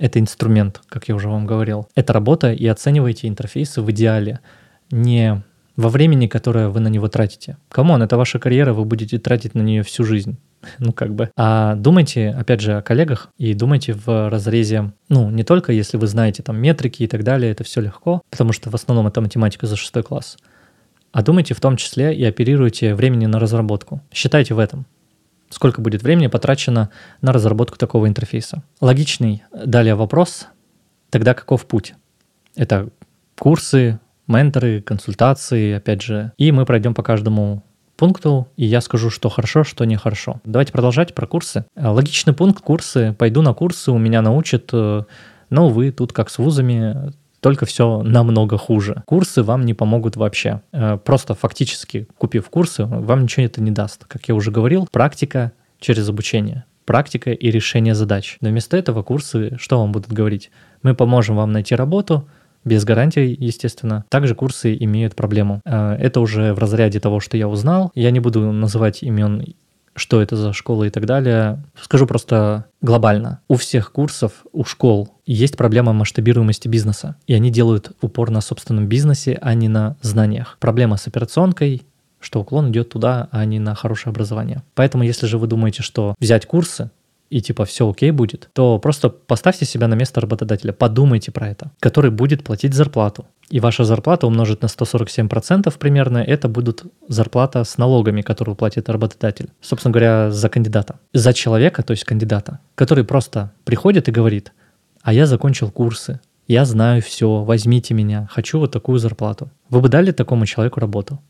Это инструмент, как я уже вам говорил. Это работа, и оценивайте интерфейсы в идеале. Не во времени, которое вы на него тратите. Come on, это ваша карьера, вы будете тратить на нее всю жизнь. Ну, как бы. А думайте, опять же, о коллегах и думайте в разрезе, ну, не только если вы знаете там метрики и так далее, это все легко, потому что в основном это математика за шестой класс. А думайте в том числе и оперируйте времени на разработку. Считайте в этом сколько будет времени потрачено на разработку такого интерфейса. Логичный далее вопрос, тогда каков путь? Это курсы, менторы, консультации, опять же. И мы пройдем по каждому пункту, и я скажу, что хорошо, что нехорошо. Давайте продолжать про курсы. Логичный пункт – курсы. Пойду на курсы, у меня научат, э, но, вы тут как с вузами, только все намного хуже. Курсы вам не помогут вообще. Э, просто фактически купив курсы, вам ничего это не даст. Как я уже говорил, практика через обучение практика и решение задач. Но вместо этого курсы что вам будут говорить? Мы поможем вам найти работу, без гарантий, естественно. Также курсы имеют проблему. Э, это уже в разряде того, что я узнал. Я не буду называть имен что это за школа и так далее. Скажу просто глобально. У всех курсов, у школ есть проблема масштабируемости бизнеса, и они делают упор на собственном бизнесе, а не на знаниях. Проблема с операционкой, что уклон идет туда, а не на хорошее образование. Поэтому, если же вы думаете, что взять курсы, и типа все окей будет, то просто поставьте себя на место работодателя, подумайте про это, который будет платить зарплату. И ваша зарплата умножить на 147% примерно, это будут зарплата с налогами, которую платит работодатель. Собственно говоря, за кандидата. За человека, то есть кандидата, который просто приходит и говорит, а я закончил курсы, я знаю все, возьмите меня, хочу вот такую зарплату. Вы бы дали такому человеку работу?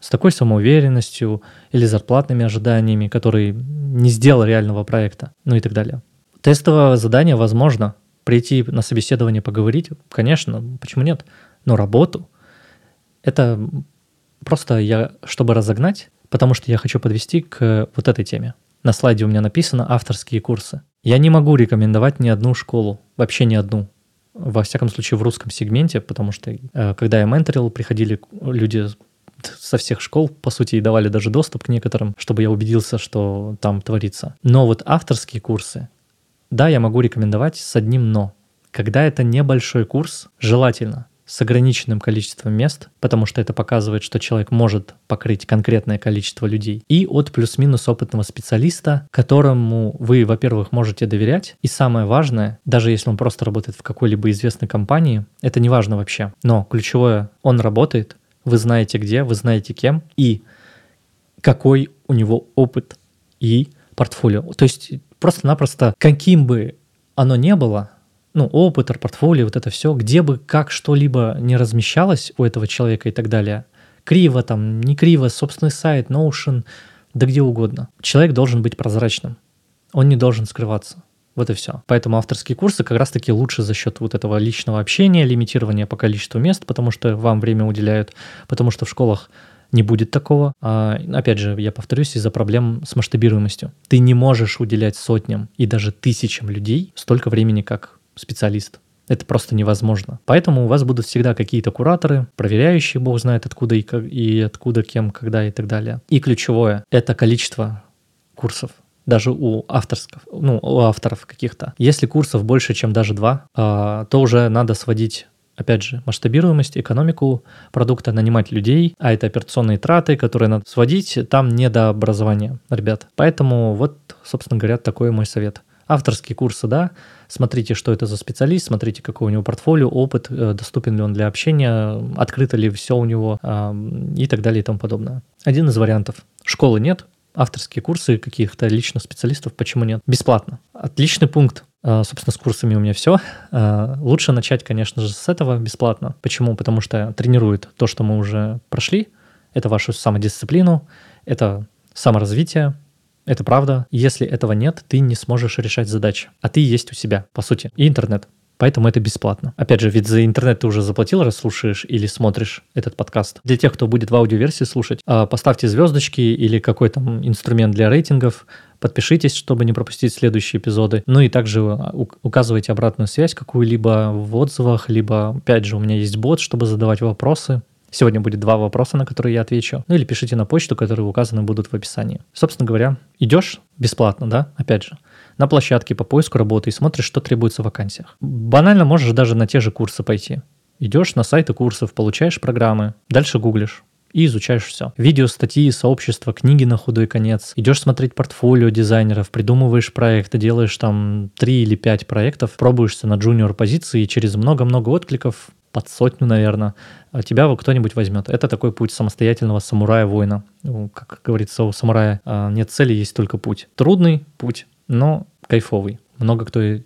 с такой самоуверенностью или зарплатными ожиданиями, который не сделал реального проекта, ну и так далее. Тестовое задание возможно. Прийти на собеседование поговорить, конечно, почему нет? Но работу — это просто я, чтобы разогнать, потому что я хочу подвести к вот этой теме. На слайде у меня написано авторские курсы. Я не могу рекомендовать ни одну школу, вообще ни одну. Во всяком случае в русском сегменте, потому что э, когда я менторил, приходили люди со всех школ, по сути, и давали даже доступ к некоторым, чтобы я убедился, что там творится. Но вот авторские курсы, да, я могу рекомендовать с одним «но». Когда это небольшой курс, желательно с ограниченным количеством мест, потому что это показывает, что человек может покрыть конкретное количество людей, и от плюс-минус опытного специалиста, которому вы, во-первых, можете доверять, и самое важное, даже если он просто работает в какой-либо известной компании, это не важно вообще, но ключевое, он работает, вы знаете где, вы знаете кем и какой у него опыт и портфолио. То есть просто-напросто, каким бы оно не было, ну, опыт, портфолио, вот это все, где бы как что-либо не размещалось у этого человека и так далее, криво там, не криво, собственный сайт, Notion, да где угодно. Человек должен быть прозрачным. Он не должен скрываться. Вот и все. Поэтому авторские курсы как раз-таки лучше за счет вот этого личного общения, лимитирования по количеству мест, потому что вам время уделяют, потому что в школах не будет такого. А, опять же, я повторюсь, из-за проблем с масштабируемостью. Ты не можешь уделять сотням и даже тысячам людей столько времени, как специалист. Это просто невозможно. Поэтому у вас будут всегда какие-то кураторы, проверяющие, бог знает откуда и, как, и откуда, кем, когда и так далее. И ключевое — это количество курсов даже у авторских, ну, у авторов каких-то. Если курсов больше, чем даже два, а, то уже надо сводить опять же, масштабируемость, экономику продукта, нанимать людей, а это операционные траты, которые надо сводить, там не до образования, ребят. Поэтому вот, собственно говоря, такой мой совет. Авторские курсы, да, смотрите, что это за специалист, смотрите, какой у него портфолио, опыт, э, доступен ли он для общения, открыто ли все у него и так далее и тому подобное. Один из вариантов. Школы нет, авторские курсы каких-то личных специалистов, почему нет? Бесплатно. Отличный пункт. А, собственно, с курсами у меня все. А, лучше начать, конечно же, с этого бесплатно. Почему? Потому что тренирует то, что мы уже прошли. Это вашу самодисциплину, это саморазвитие, это правда. Если этого нет, ты не сможешь решать задачи. А ты есть у себя, по сути. И интернет. Поэтому это бесплатно. Опять же, ведь за интернет ты уже заплатил, раз слушаешь или смотришь этот подкаст. Для тех, кто будет в аудиоверсии слушать, а, поставьте звездочки или какой-то инструмент для рейтингов, подпишитесь, чтобы не пропустить следующие эпизоды. Ну и также а, указывайте обратную связь какую-либо в отзывах, либо, опять же, у меня есть бот, чтобы задавать вопросы. Сегодня будет два вопроса, на которые я отвечу. Ну или пишите на почту, которые указаны будут в описании. Собственно говоря, идешь бесплатно, да, опять же на площадке по поиску работы и смотришь, что требуется в вакансиях. Банально можешь даже на те же курсы пойти. Идешь на сайты курсов, получаешь программы, дальше гуглишь и изучаешь все. Видео, статьи, сообщества, книги на худой конец. Идешь смотреть портфолио дизайнеров, придумываешь проекты, делаешь там 3 или 5 проектов, пробуешься на джуниор позиции и через много-много откликов под сотню, наверное, тебя кто-нибудь возьмет. Это такой путь самостоятельного самурая-воина. Как говорится, у самурая а, нет цели, есть только путь. Трудный путь, но кайфовый. Много кто и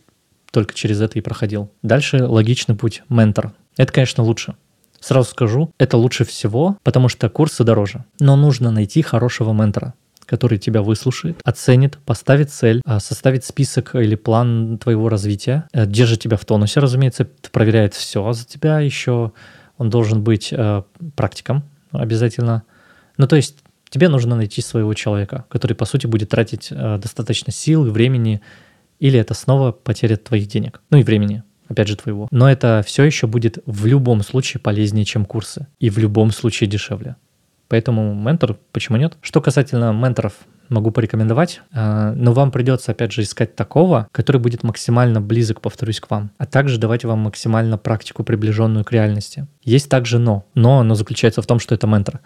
только через это и проходил. Дальше логичный путь ментор. Это, конечно, лучше. Сразу скажу, это лучше всего, потому что курсы дороже. Но нужно найти хорошего ментора, который тебя выслушает, оценит, поставит цель, а, составит список или план твоего развития, э, держит тебя в тонусе, разумеется, проверяет все за тебя еще. Он должен быть э, практиком обязательно. Ну, то есть тебе нужно найти своего человека, который, по сути, будет тратить э, достаточно сил, времени, или это снова потеря твоих денег, ну и времени, опять же, твоего. Но это все еще будет в любом случае полезнее, чем курсы, и в любом случае дешевле. Поэтому ментор, почему нет? Что касательно менторов, могу порекомендовать, э, но вам придется, опять же, искать такого, который будет максимально близок, повторюсь, к вам, а также давать вам максимально практику, приближенную к реальности. Есть также но. Но оно заключается в том, что это ментор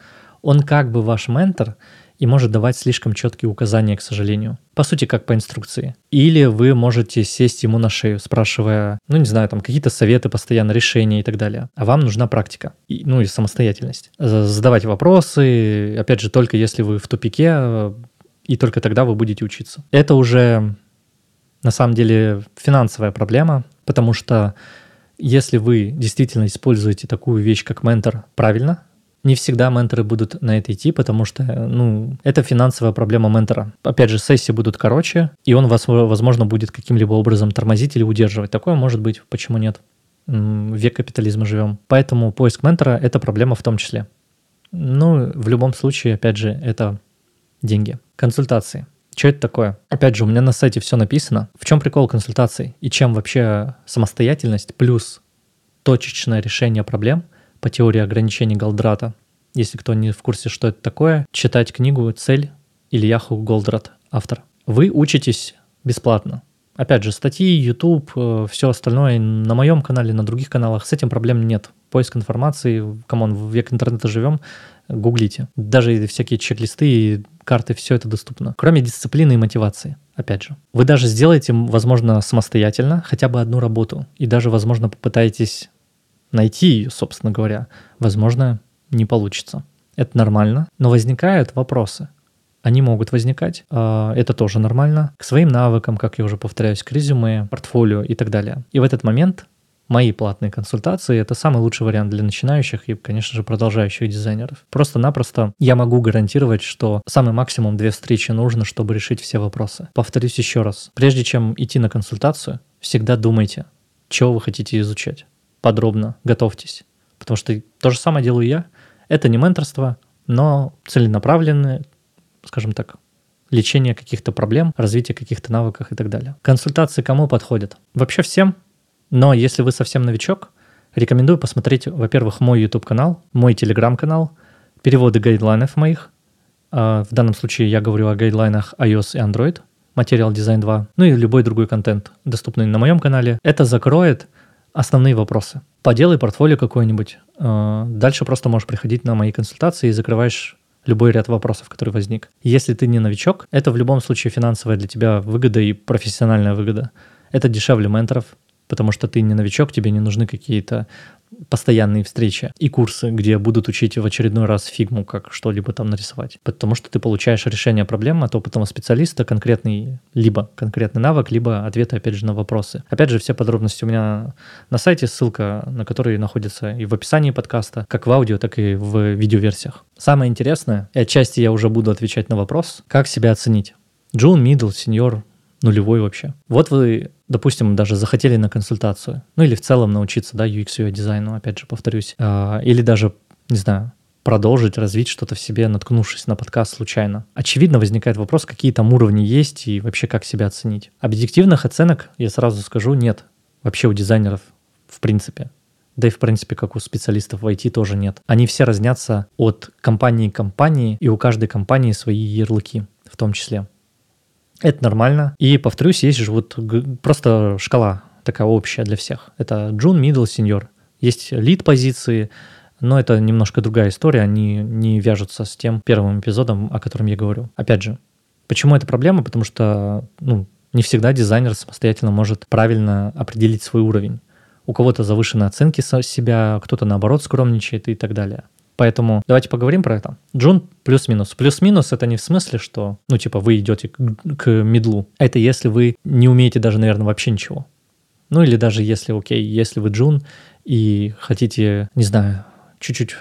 он как бы ваш ментор и может давать слишком четкие указания, к сожалению. По сути, как по инструкции. Или вы можете сесть ему на шею, спрашивая, ну, не знаю, там какие-то советы, постоянно решения и так далее. А вам нужна практика, и, ну, и самостоятельность. Задавать вопросы, опять же, только если вы в тупике, и только тогда вы будете учиться. Это уже, на самом деле, финансовая проблема, потому что если вы действительно используете такую вещь, как ментор, правильно, не всегда менторы будут на это идти, потому что, ну, это финансовая проблема ментора. Опять же, сессии будут короче, и он вас, возможно, будет каким-либо образом тормозить или удерживать. Такое может быть, почему нет? Век капитализма живем. Поэтому поиск ментора – это проблема в том числе. Ну, в любом случае, опять же, это деньги. Консультации. Что это такое? Опять же, у меня на сайте все написано. В чем прикол консультаций? И чем вообще самостоятельность плюс точечное решение проблем – по теории ограничений Голдрата. Если кто не в курсе, что это такое, читать книгу «Цель» Элияху Голдрат, автор. Вы учитесь бесплатно. Опять же, статьи, YouTube, э, все остальное на моем канале, на других каналах, с этим проблем нет. Поиск информации, come on, в век интернета живем, гуглите. Даже всякие чек-листы и карты, все это доступно. Кроме дисциплины и мотивации, опять же. Вы даже сделаете, возможно, самостоятельно хотя бы одну работу. И даже, возможно, попытаетесь найти ее, собственно говоря, возможно, не получится. Это нормально, но возникают вопросы. Они могут возникать, а, это тоже нормально, к своим навыкам, как я уже повторяюсь, к резюме, портфолио и так далее. И в этот момент Мои платные консультации — это самый лучший вариант для начинающих и, конечно же, продолжающих дизайнеров. Просто-напросто я могу гарантировать, что самый максимум две встречи нужно, чтобы решить все вопросы. Повторюсь еще раз. Прежде чем идти на консультацию, всегда думайте, чего вы хотите изучать. Подробно готовьтесь. Потому что то же самое делаю я. Это не менторство, но целенаправленное, скажем так, лечение каких-то проблем, развитие каких-то навыков и так далее. Консультации кому подходят? Вообще всем, но если вы совсем новичок, рекомендую посмотреть, во-первых, мой YouTube-канал, мой Telegram-канал, переводы гайдлайнов моих. А, в данном случае я говорю о гайдлайнах iOS и Android, Material Design 2, ну и любой другой контент, доступный на моем канале. Это закроет основные вопросы. Поделай портфолио какое-нибудь. А, дальше просто можешь приходить на мои консультации и закрываешь любой ряд вопросов, который возник. Если ты не новичок, это в любом случае финансовая для тебя выгода и профессиональная выгода. Это дешевле менторов, потому что ты не новичок, тебе не нужны какие-то постоянные встречи и курсы, где будут учить в очередной раз фигму, как что-либо там нарисовать. Потому что ты получаешь решение проблемы от опытного специалиста, конкретный, либо конкретный навык, либо ответы, опять же, на вопросы. Опять же, все подробности у меня на сайте, ссылка на который находится и в описании подкаста, как в аудио, так и в видеоверсиях. Самое интересное, и отчасти я уже буду отвечать на вопрос, как себя оценить. Джун, мидл, сеньор, нулевой вообще. Вот вы, допустим, даже захотели на консультацию, ну или в целом научиться, да, UX, UI дизайну, опять же, повторюсь, а, или даже, не знаю, продолжить развить что-то в себе, наткнувшись на подкаст случайно. Очевидно, возникает вопрос, какие там уровни есть и вообще как себя оценить. Объективных оценок, я сразу скажу, нет. Вообще у дизайнеров в принципе. Да и в принципе, как у специалистов в IT тоже нет. Они все разнятся от компании к компании, и у каждой компании свои ярлыки в том числе. Это нормально. И, повторюсь, есть же вот просто шкала такая общая для всех. Это джун, middle, senior. Есть лид позиции, но это немножко другая история, они не вяжутся с тем первым эпизодом, о котором я говорю. Опять же, почему это проблема? Потому что ну, не всегда дизайнер самостоятельно может правильно определить свой уровень. У кого-то завышенные оценки себя, кто-то наоборот скромничает и так далее. Поэтому давайте поговорим про это. Джун плюс-минус. Плюс-минус это не в смысле, что, ну, типа, вы идете к, к медлу. Это если вы не умеете даже, наверное, вообще ничего. Ну, или даже если, окей, если вы джун и хотите, не знаю, чуть-чуть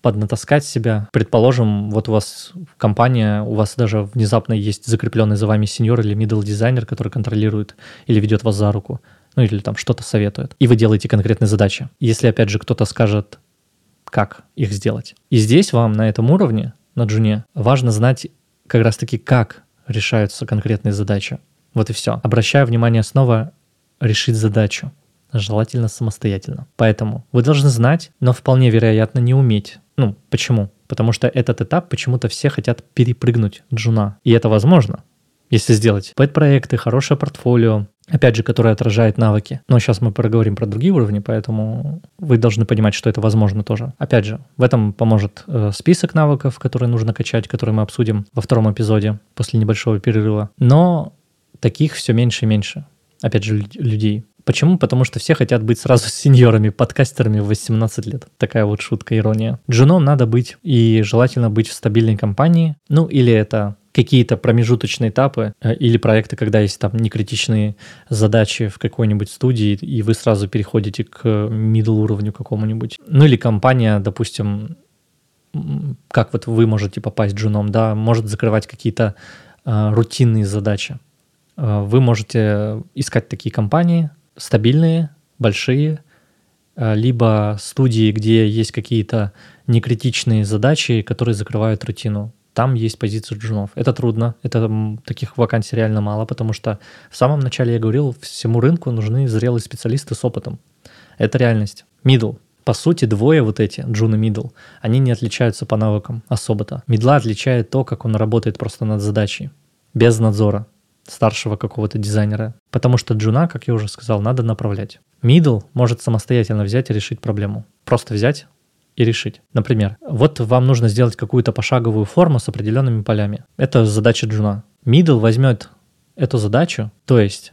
поднатаскать себя. Предположим, вот у вас компания, у вас даже внезапно есть закрепленный за вами сеньор или middle дизайнер, который контролирует или ведет вас за руку, ну или там что-то советует, и вы делаете конкретные задачи. Если, опять же, кто-то скажет, как их сделать. И здесь вам на этом уровне, на джуне, важно знать как раз-таки, как решаются конкретные задачи. Вот и все. Обращаю внимание снова решить задачу, желательно самостоятельно. Поэтому вы должны знать, но вполне вероятно не уметь. Ну, почему? Потому что этот этап почему-то все хотят перепрыгнуть джуна. И это возможно, если сделать пэт-проекты, хорошее портфолио, опять же, который отражает навыки. Но сейчас мы проговорим про другие уровни, поэтому вы должны понимать, что это возможно тоже. Опять же, в этом поможет э, список навыков, которые нужно качать, которые мы обсудим во втором эпизоде после небольшого перерыва. Но таких все меньше и меньше. Опять же, людей. Почему? Потому что все хотят быть сразу сеньорами, подкастерами в 18 лет. Такая вот шутка, ирония. Джуном надо быть и желательно быть в стабильной компании. Ну, или это какие-то промежуточные этапы э, или проекты, когда есть там некритичные задачи в какой-нибудь студии, и вы сразу переходите к middle уровню какому-нибудь. Ну или компания, допустим, как вот вы можете попасть джуном, да, может закрывать какие-то э, рутинные задачи. Э, вы можете искать такие компании, стабильные, большие, э, либо студии, где есть какие-то некритичные задачи, которые закрывают рутину там есть позиция джунов. Это трудно, это таких вакансий реально мало, потому что в самом начале я говорил, всему рынку нужны зрелые специалисты с опытом. Это реальность. Middle. По сути, двое вот эти, джун и middle, они не отличаются по навыкам особо-то. Мидла отличает то, как он работает просто над задачей, без надзора старшего какого-то дизайнера. Потому что джуна, как я уже сказал, надо направлять. Middle может самостоятельно взять и решить проблему. Просто взять, и решить. Например, вот вам нужно сделать какую-то пошаговую форму с определенными полями. Это задача джуна. Middle возьмет эту задачу, то есть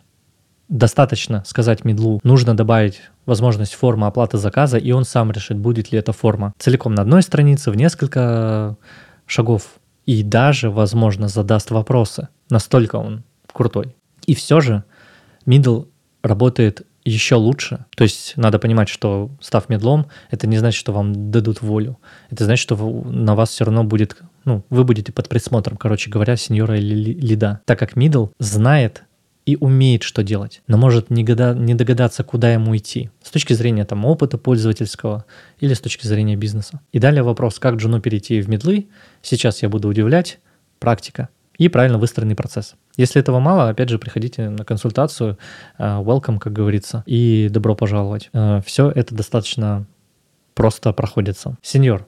достаточно сказать мидлу, нужно добавить возможность формы оплаты заказа, и он сам решит, будет ли эта форма целиком на одной странице, в несколько шагов. И даже, возможно, задаст вопросы. Настолько он крутой. И все же middle работает еще лучше. То есть надо понимать, что став медлом, это не значит, что вам дадут волю. Это значит, что на вас все равно будет, ну, вы будете под присмотром, короче говоря, сеньора или лида. Так как мидл знает и умеет что делать, но может не, не догадаться, куда ему идти. С точки зрения там опыта пользовательского или с точки зрения бизнеса. И далее вопрос, как джуну перейти в медлы. Сейчас я буду удивлять. Практика и правильно выстроенный процесс. Если этого мало, опять же, приходите на консультацию, э, welcome, как говорится, и добро пожаловать. Э, Все это достаточно просто проходится. Сеньор,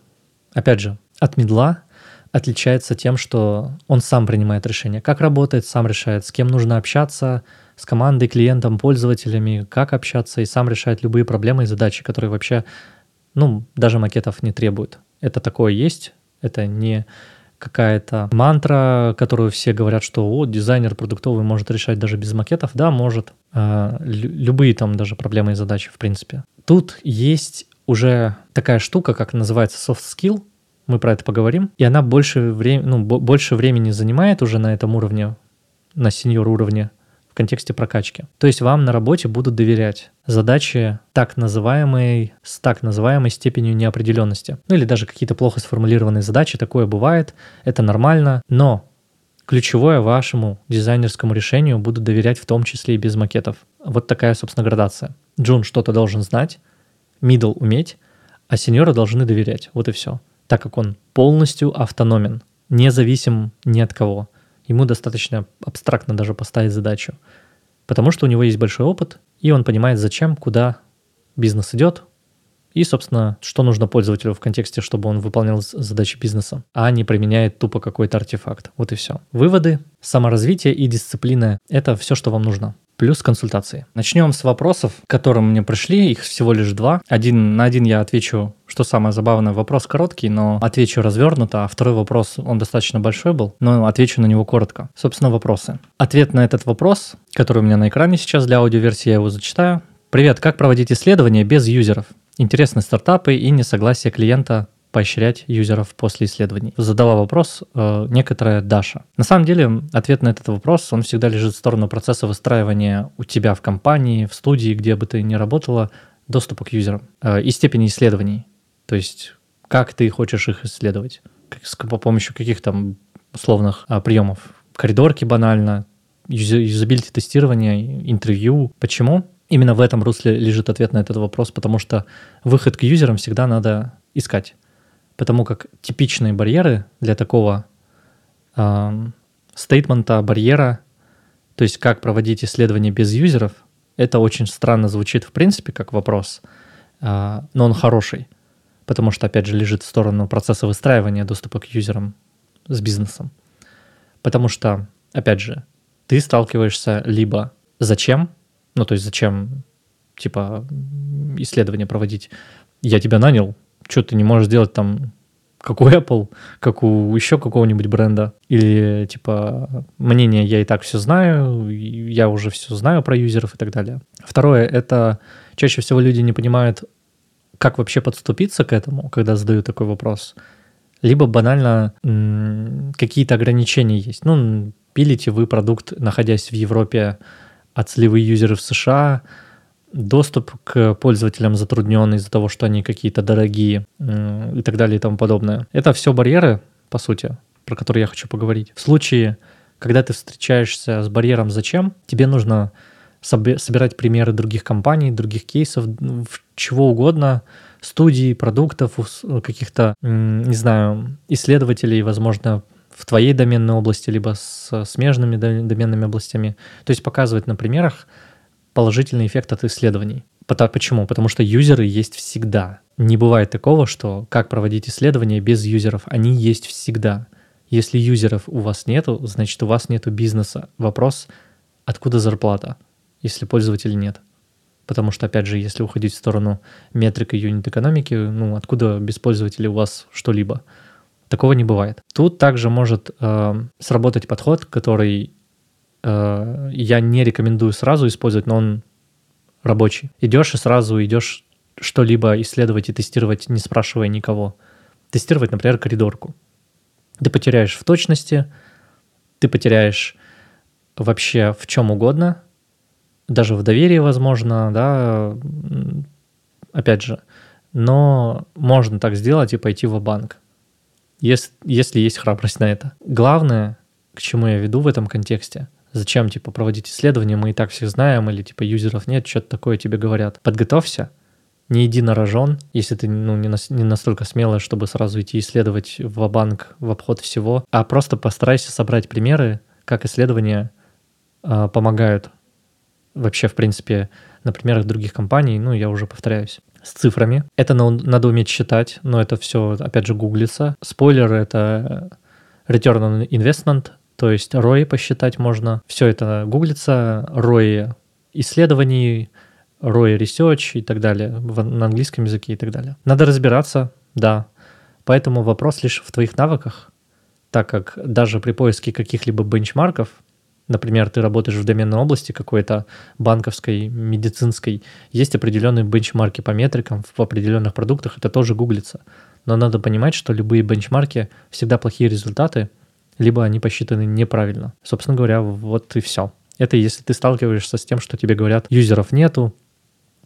опять же, от медла отличается тем, что он сам принимает решение, как работает, сам решает, с кем нужно общаться, с командой, клиентом, пользователями, как общаться, и сам решает любые проблемы и задачи, которые вообще, ну, даже макетов не требуют. Это такое есть, это не какая-то мантра, которую все говорят, что о, дизайнер продуктовый может решать даже без макетов. Да, может. А, любые там даже проблемы и задачи, в принципе. Тут есть уже такая штука, как называется soft skill, мы про это поговорим, и она больше, времени, ну, больше времени занимает уже на этом уровне, на сеньор уровне, контексте прокачки. То есть вам на работе будут доверять задачи так называемой, с так называемой степенью неопределенности. Ну или даже какие-то плохо сформулированные задачи, такое бывает, это нормально, но ключевое вашему дизайнерскому решению будут доверять в том числе и без макетов. Вот такая, собственно, градация. Джун что-то должен знать, мидл уметь, а сеньоры должны доверять. Вот и все. Так как он полностью автономен, независим ни от кого. Ему достаточно абстрактно даже поставить задачу. Потому что у него есть большой опыт, и он понимает, зачем, куда бизнес идет, и, собственно, что нужно пользователю в контексте, чтобы он выполнял задачи бизнеса, а не применяет тупо какой-то артефакт. Вот и все. Выводы, саморазвитие и дисциплина — это все, что вам нужно плюс консультации. Начнем с вопросов, которые мне пришли, их всего лишь два. Один на один я отвечу, что самое забавное, вопрос короткий, но отвечу развернуто, а второй вопрос, он достаточно большой был, но отвечу на него коротко. Собственно, вопросы. Ответ на этот вопрос, который у меня на экране сейчас для аудиоверсии, я его зачитаю. Привет, как проводить исследования без юзеров? Интересны стартапы и несогласие клиента поощрять юзеров после исследований? Задала вопрос э, некоторая Даша. На самом деле, ответ на этот вопрос, он всегда лежит в сторону процесса выстраивания у тебя в компании, в студии, где бы ты ни работала, доступа к юзерам э, и степени исследований. То есть, как ты хочешь их исследовать, как, с, по помощью каких там условных э, приемов. Коридорки банально, юзабилити тестирования, интервью. Почему? Именно в этом русле лежит ответ на этот вопрос, потому что выход к юзерам всегда надо искать потому как типичные барьеры для такого э, стейтмента, барьера, то есть как проводить исследования без юзеров, это очень странно звучит в принципе как вопрос, э, но он хороший, потому что, опять же, лежит в сторону процесса выстраивания доступа к юзерам с бизнесом. Потому что, опять же, ты сталкиваешься либо зачем, ну то есть зачем, типа, исследование проводить, я тебя нанял, что ты не можешь сделать там как у Apple, как у еще какого-нибудь бренда. Или типа мнение я и так все знаю, я уже все знаю про юзеров и так далее. Второе, это чаще всего люди не понимают, как вообще подступиться к этому, когда задают такой вопрос. Либо банально какие-то ограничения есть. Ну, пилите вы продукт, находясь в Европе от сливы юзеров в США, доступ к пользователям затруднен из-за того, что они какие-то дорогие и так далее и тому подобное. Это все барьеры, по сути, про которые я хочу поговорить. В случае, когда ты встречаешься с барьером «зачем?», тебе нужно собирать примеры других компаний, других кейсов, чего угодно, студий, продуктов, каких-то, не знаю, исследователей, возможно, в твоей доменной области, либо с смежными доменными областями. То есть показывать на примерах, положительный эффект от исследований. Почему? Потому что юзеры есть всегда. Не бывает такого, что как проводить исследования без юзеров. Они есть всегда. Если юзеров у вас нету, значит у вас нету бизнеса. Вопрос, откуда зарплата, если пользователей нет? Потому что, опять же, если уходить в сторону метрик и юнит-экономики, ну, откуда без пользователей у вас что-либо? Такого не бывает. Тут также может э, сработать подход, который Э, я не рекомендую сразу использовать, но он рабочий. Идешь и сразу идешь что-либо исследовать и тестировать, не спрашивая никого. Тестировать, например, коридорку. Ты потеряешь в точности, ты потеряешь вообще в чем угодно, даже в доверии, возможно, да, опять же, но можно так сделать и пойти в банк если, если есть храбрость на это. Главное, к чему я веду в этом контексте, зачем, типа, проводить исследования, мы и так всех знаем, или, типа, юзеров нет, что-то такое тебе говорят. Подготовься, не иди на рожон, если ты ну, не, на, не настолько смелый, чтобы сразу идти исследовать в банк в обход всего, а просто постарайся собрать примеры, как исследования э, помогают вообще, в принципе, на примерах других компаний, ну, я уже повторяюсь с цифрами. Это надо уметь считать, но это все, опять же, гуглится. Спойлер — это return on investment, то есть ROI посчитать можно. Все это гуглится, ROI исследований, ROI research и так далее, в, на английском языке и так далее. Надо разбираться, да. Поэтому вопрос лишь в твоих навыках, так как даже при поиске каких-либо бенчмарков например, ты работаешь в доменной области какой-то банковской, медицинской, есть определенные бенчмарки по метрикам в определенных продуктах, это тоже гуглится. Но надо понимать, что любые бенчмарки всегда плохие результаты, либо они посчитаны неправильно. Собственно говоря, вот и все. Это если ты сталкиваешься с тем, что тебе говорят, юзеров нету,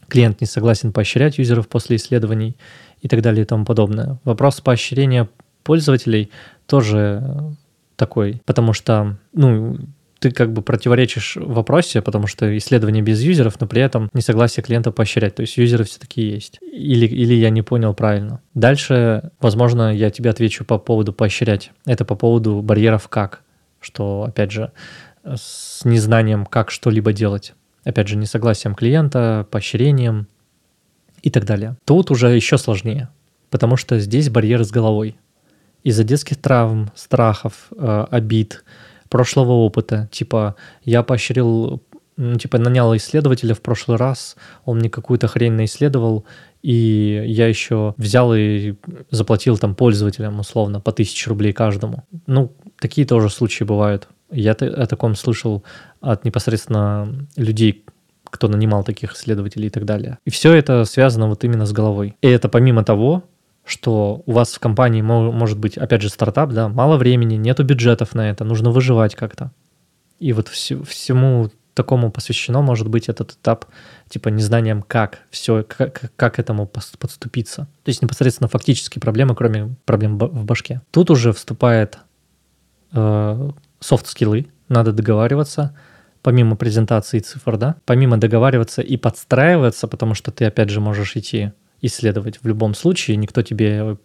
клиент не согласен поощрять юзеров после исследований и так далее и тому подобное. Вопрос поощрения пользователей тоже такой, потому что, ну, ты как бы противоречишь в вопросе, потому что исследование без юзеров, но при этом несогласие клиента поощрять. То есть юзеры все-таки есть. Или, или я не понял правильно. Дальше, возможно, я тебе отвечу по поводу поощрять. Это по поводу барьеров как. Что, опять же, с незнанием, как что-либо делать. Опять же, несогласием клиента, поощрением и так далее. Тут уже еще сложнее, потому что здесь барьеры с головой. Из-за детских травм, страхов, э, обид – прошлого опыта. Типа, я поощрил, ну, типа, нанял исследователя в прошлый раз, он мне какую-то хрень наисследовал, и я еще взял и заплатил там пользователям, условно, по тысяче рублей каждому. Ну, такие тоже случаи бывают. Я о таком слышал от непосредственно людей, кто нанимал таких исследователей и так далее. И все это связано вот именно с головой. И это помимо того, что у вас в компании может быть, опять же, стартап, да, мало времени, нету бюджетов на это, нужно выживать как-то. И вот вс- всему такому посвящено может быть этот этап, типа, незнанием, как все, как, как этому подступиться. То есть непосредственно фактические проблемы, кроме проблем в башке. Тут уже вступает э, софт-скиллы, надо договариваться, помимо презентации цифр, да, помимо договариваться и подстраиваться, потому что ты, опять же, можешь идти исследовать в любом случае. Никто тебе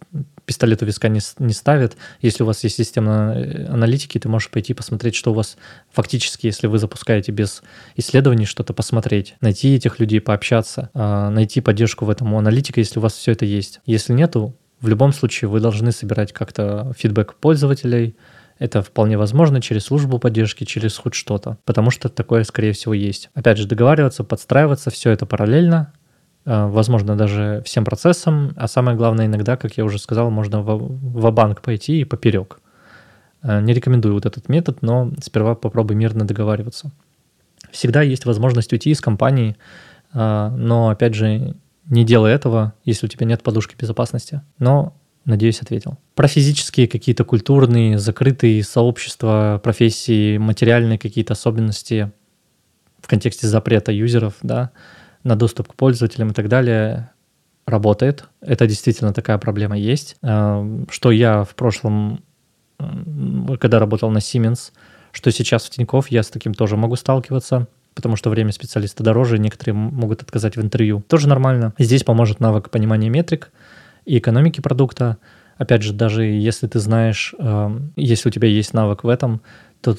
пистолет у виска не, не ставит. Если у вас есть система аналитики, ты можешь пойти посмотреть, что у вас фактически, если вы запускаете без исследований что-то, посмотреть, найти этих людей, пообщаться, а, найти поддержку в этом у аналитика, если у вас все это есть. Если нету, в любом случае вы должны собирать как-то фидбэк пользователей, это вполне возможно через службу поддержки, через хоть что-то, потому что такое, скорее всего, есть. Опять же, договариваться, подстраиваться, все это параллельно, Э, возможно, даже всем процессом, а самое главное, иногда, как я уже сказал, можно в банк пойти и поперек. Э, не рекомендую вот этот метод, но сперва попробуй мирно договариваться. Всегда есть возможность уйти из компании, э, но, опять же, не делай этого, если у тебя нет подушки безопасности. Но, надеюсь, ответил. Про физические какие-то культурные, закрытые сообщества, профессии, материальные какие-то особенности в контексте запрета юзеров, да, на доступ к пользователям и так далее работает. Это действительно такая проблема есть. Эм, что я в прошлом, когда работал на Siemens, что сейчас в Тинькофф, я с таким тоже могу сталкиваться, потому что время специалиста дороже, некоторые могут отказать в интервью. Тоже нормально. Здесь поможет навык понимания метрик и экономики продукта. Опять же, даже если ты знаешь, эм, если у тебя есть навык в этом, то,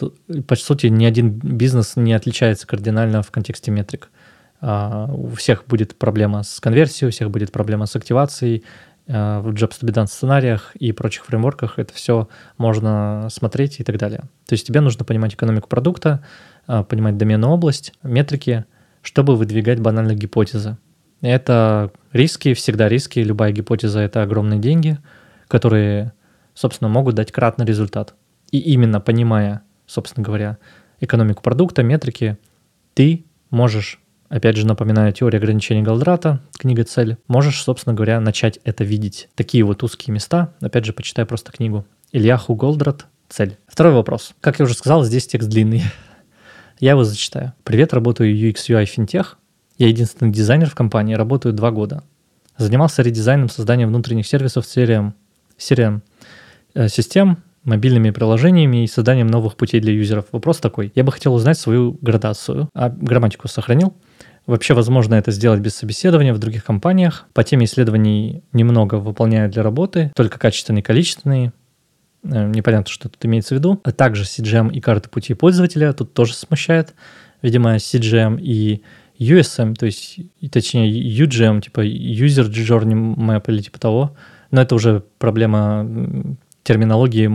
по сути, ни один бизнес не отличается кардинально в контексте метрик. А, у всех будет проблема с конверсией, у всех будет проблема с активацией, а, в Jobs to be done сценариях и прочих фреймворках это все можно смотреть и так далее. То есть тебе нужно понимать экономику продукта, а, понимать доменную область, метрики, чтобы выдвигать банальные гипотезы. Это риски, всегда риски. Любая гипотеза — это огромные деньги, которые, собственно, могут дать кратный результат. И именно понимая, собственно говоря, экономику продукта, метрики, ты можешь Опять же, напоминаю, теория ограничений Голдрата, книга «Цель». Можешь, собственно говоря, начать это видеть. Такие вот узкие места. Опять же, почитай просто книгу. Ильяху Голдрат «Цель». Второй вопрос. Как я уже сказал, здесь текст длинный. Я его зачитаю. Привет, работаю UX UI финтех. Я единственный дизайнер в компании, работаю два года. Занимался редизайном создания внутренних сервисов сериям, сериям э, систем, мобильными приложениями и созданием новых путей для юзеров. Вопрос такой. Я бы хотел узнать свою градацию. А грамматику сохранил? Вообще, возможно это сделать без собеседования в других компаниях. По теме исследований немного выполняю для работы, только качественные количественные. Э, непонятно, что тут имеется в виду. А также CGM и карты пути пользователя тут тоже смущает. Видимо, CGM и USM, то есть, точнее, UGM, типа User Journey Map или типа того. Но это уже проблема терминологии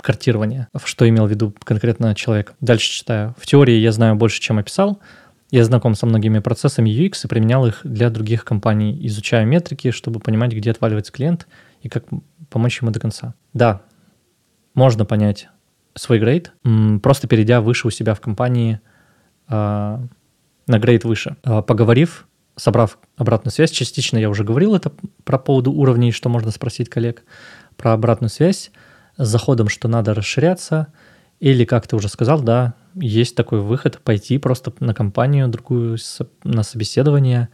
картирования, что имел в виду конкретно человек. Дальше читаю. В теории я знаю больше, чем описал. Я знаком со многими процессами UX и применял их для других компаний. Изучаю метрики, чтобы понимать, где отваливается клиент и как помочь ему до конца. Да, можно понять свой грейд, просто перейдя выше у себя в компании а, на грейд выше. А, поговорив, собрав обратную связь, частично я уже говорил это про поводу уровней, что можно спросить коллег, про обратную связь с заходом, что надо расширяться, или, как ты уже сказал, да, есть такой выход, пойти просто на компанию другую, на собеседование,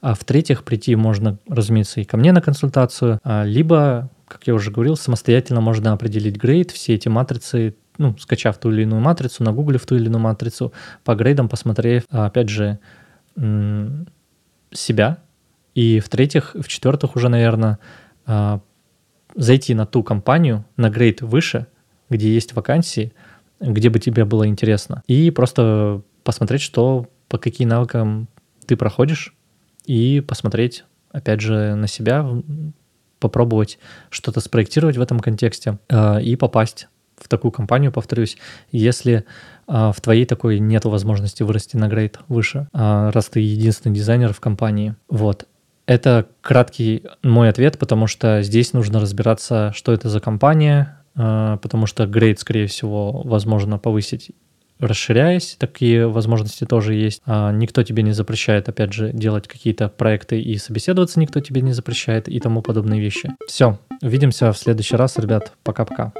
а в-третьих, прийти можно, разумеется, и ко мне на консультацию, а, либо, как я уже говорил, самостоятельно можно определить грейд, все эти матрицы, ну, скачав ту или иную матрицу, нагуглив ту или иную матрицу, по грейдам посмотрев, а, опять же, себя, и в-третьих, в-четвертых уже, наверное, а, зайти на ту компанию, на грейд выше, где есть вакансии, где бы тебе было интересно, и просто посмотреть, что, по каким навыкам ты проходишь, и посмотреть, опять же, на себя, попробовать что-то спроектировать в этом контексте э, и попасть в такую компанию, повторюсь, если э, в твоей такой нет возможности вырасти на грейд выше, э, раз ты единственный дизайнер в компании. Вот. Это краткий мой ответ, потому что здесь нужно разбираться, что это за компания, потому что грейд, скорее всего, возможно повысить расширяясь, такие возможности тоже есть. А никто тебе не запрещает, опять же, делать какие-то проекты и собеседоваться никто тебе не запрещает и тому подобные вещи. Все, увидимся в следующий раз, ребят. Пока-пока.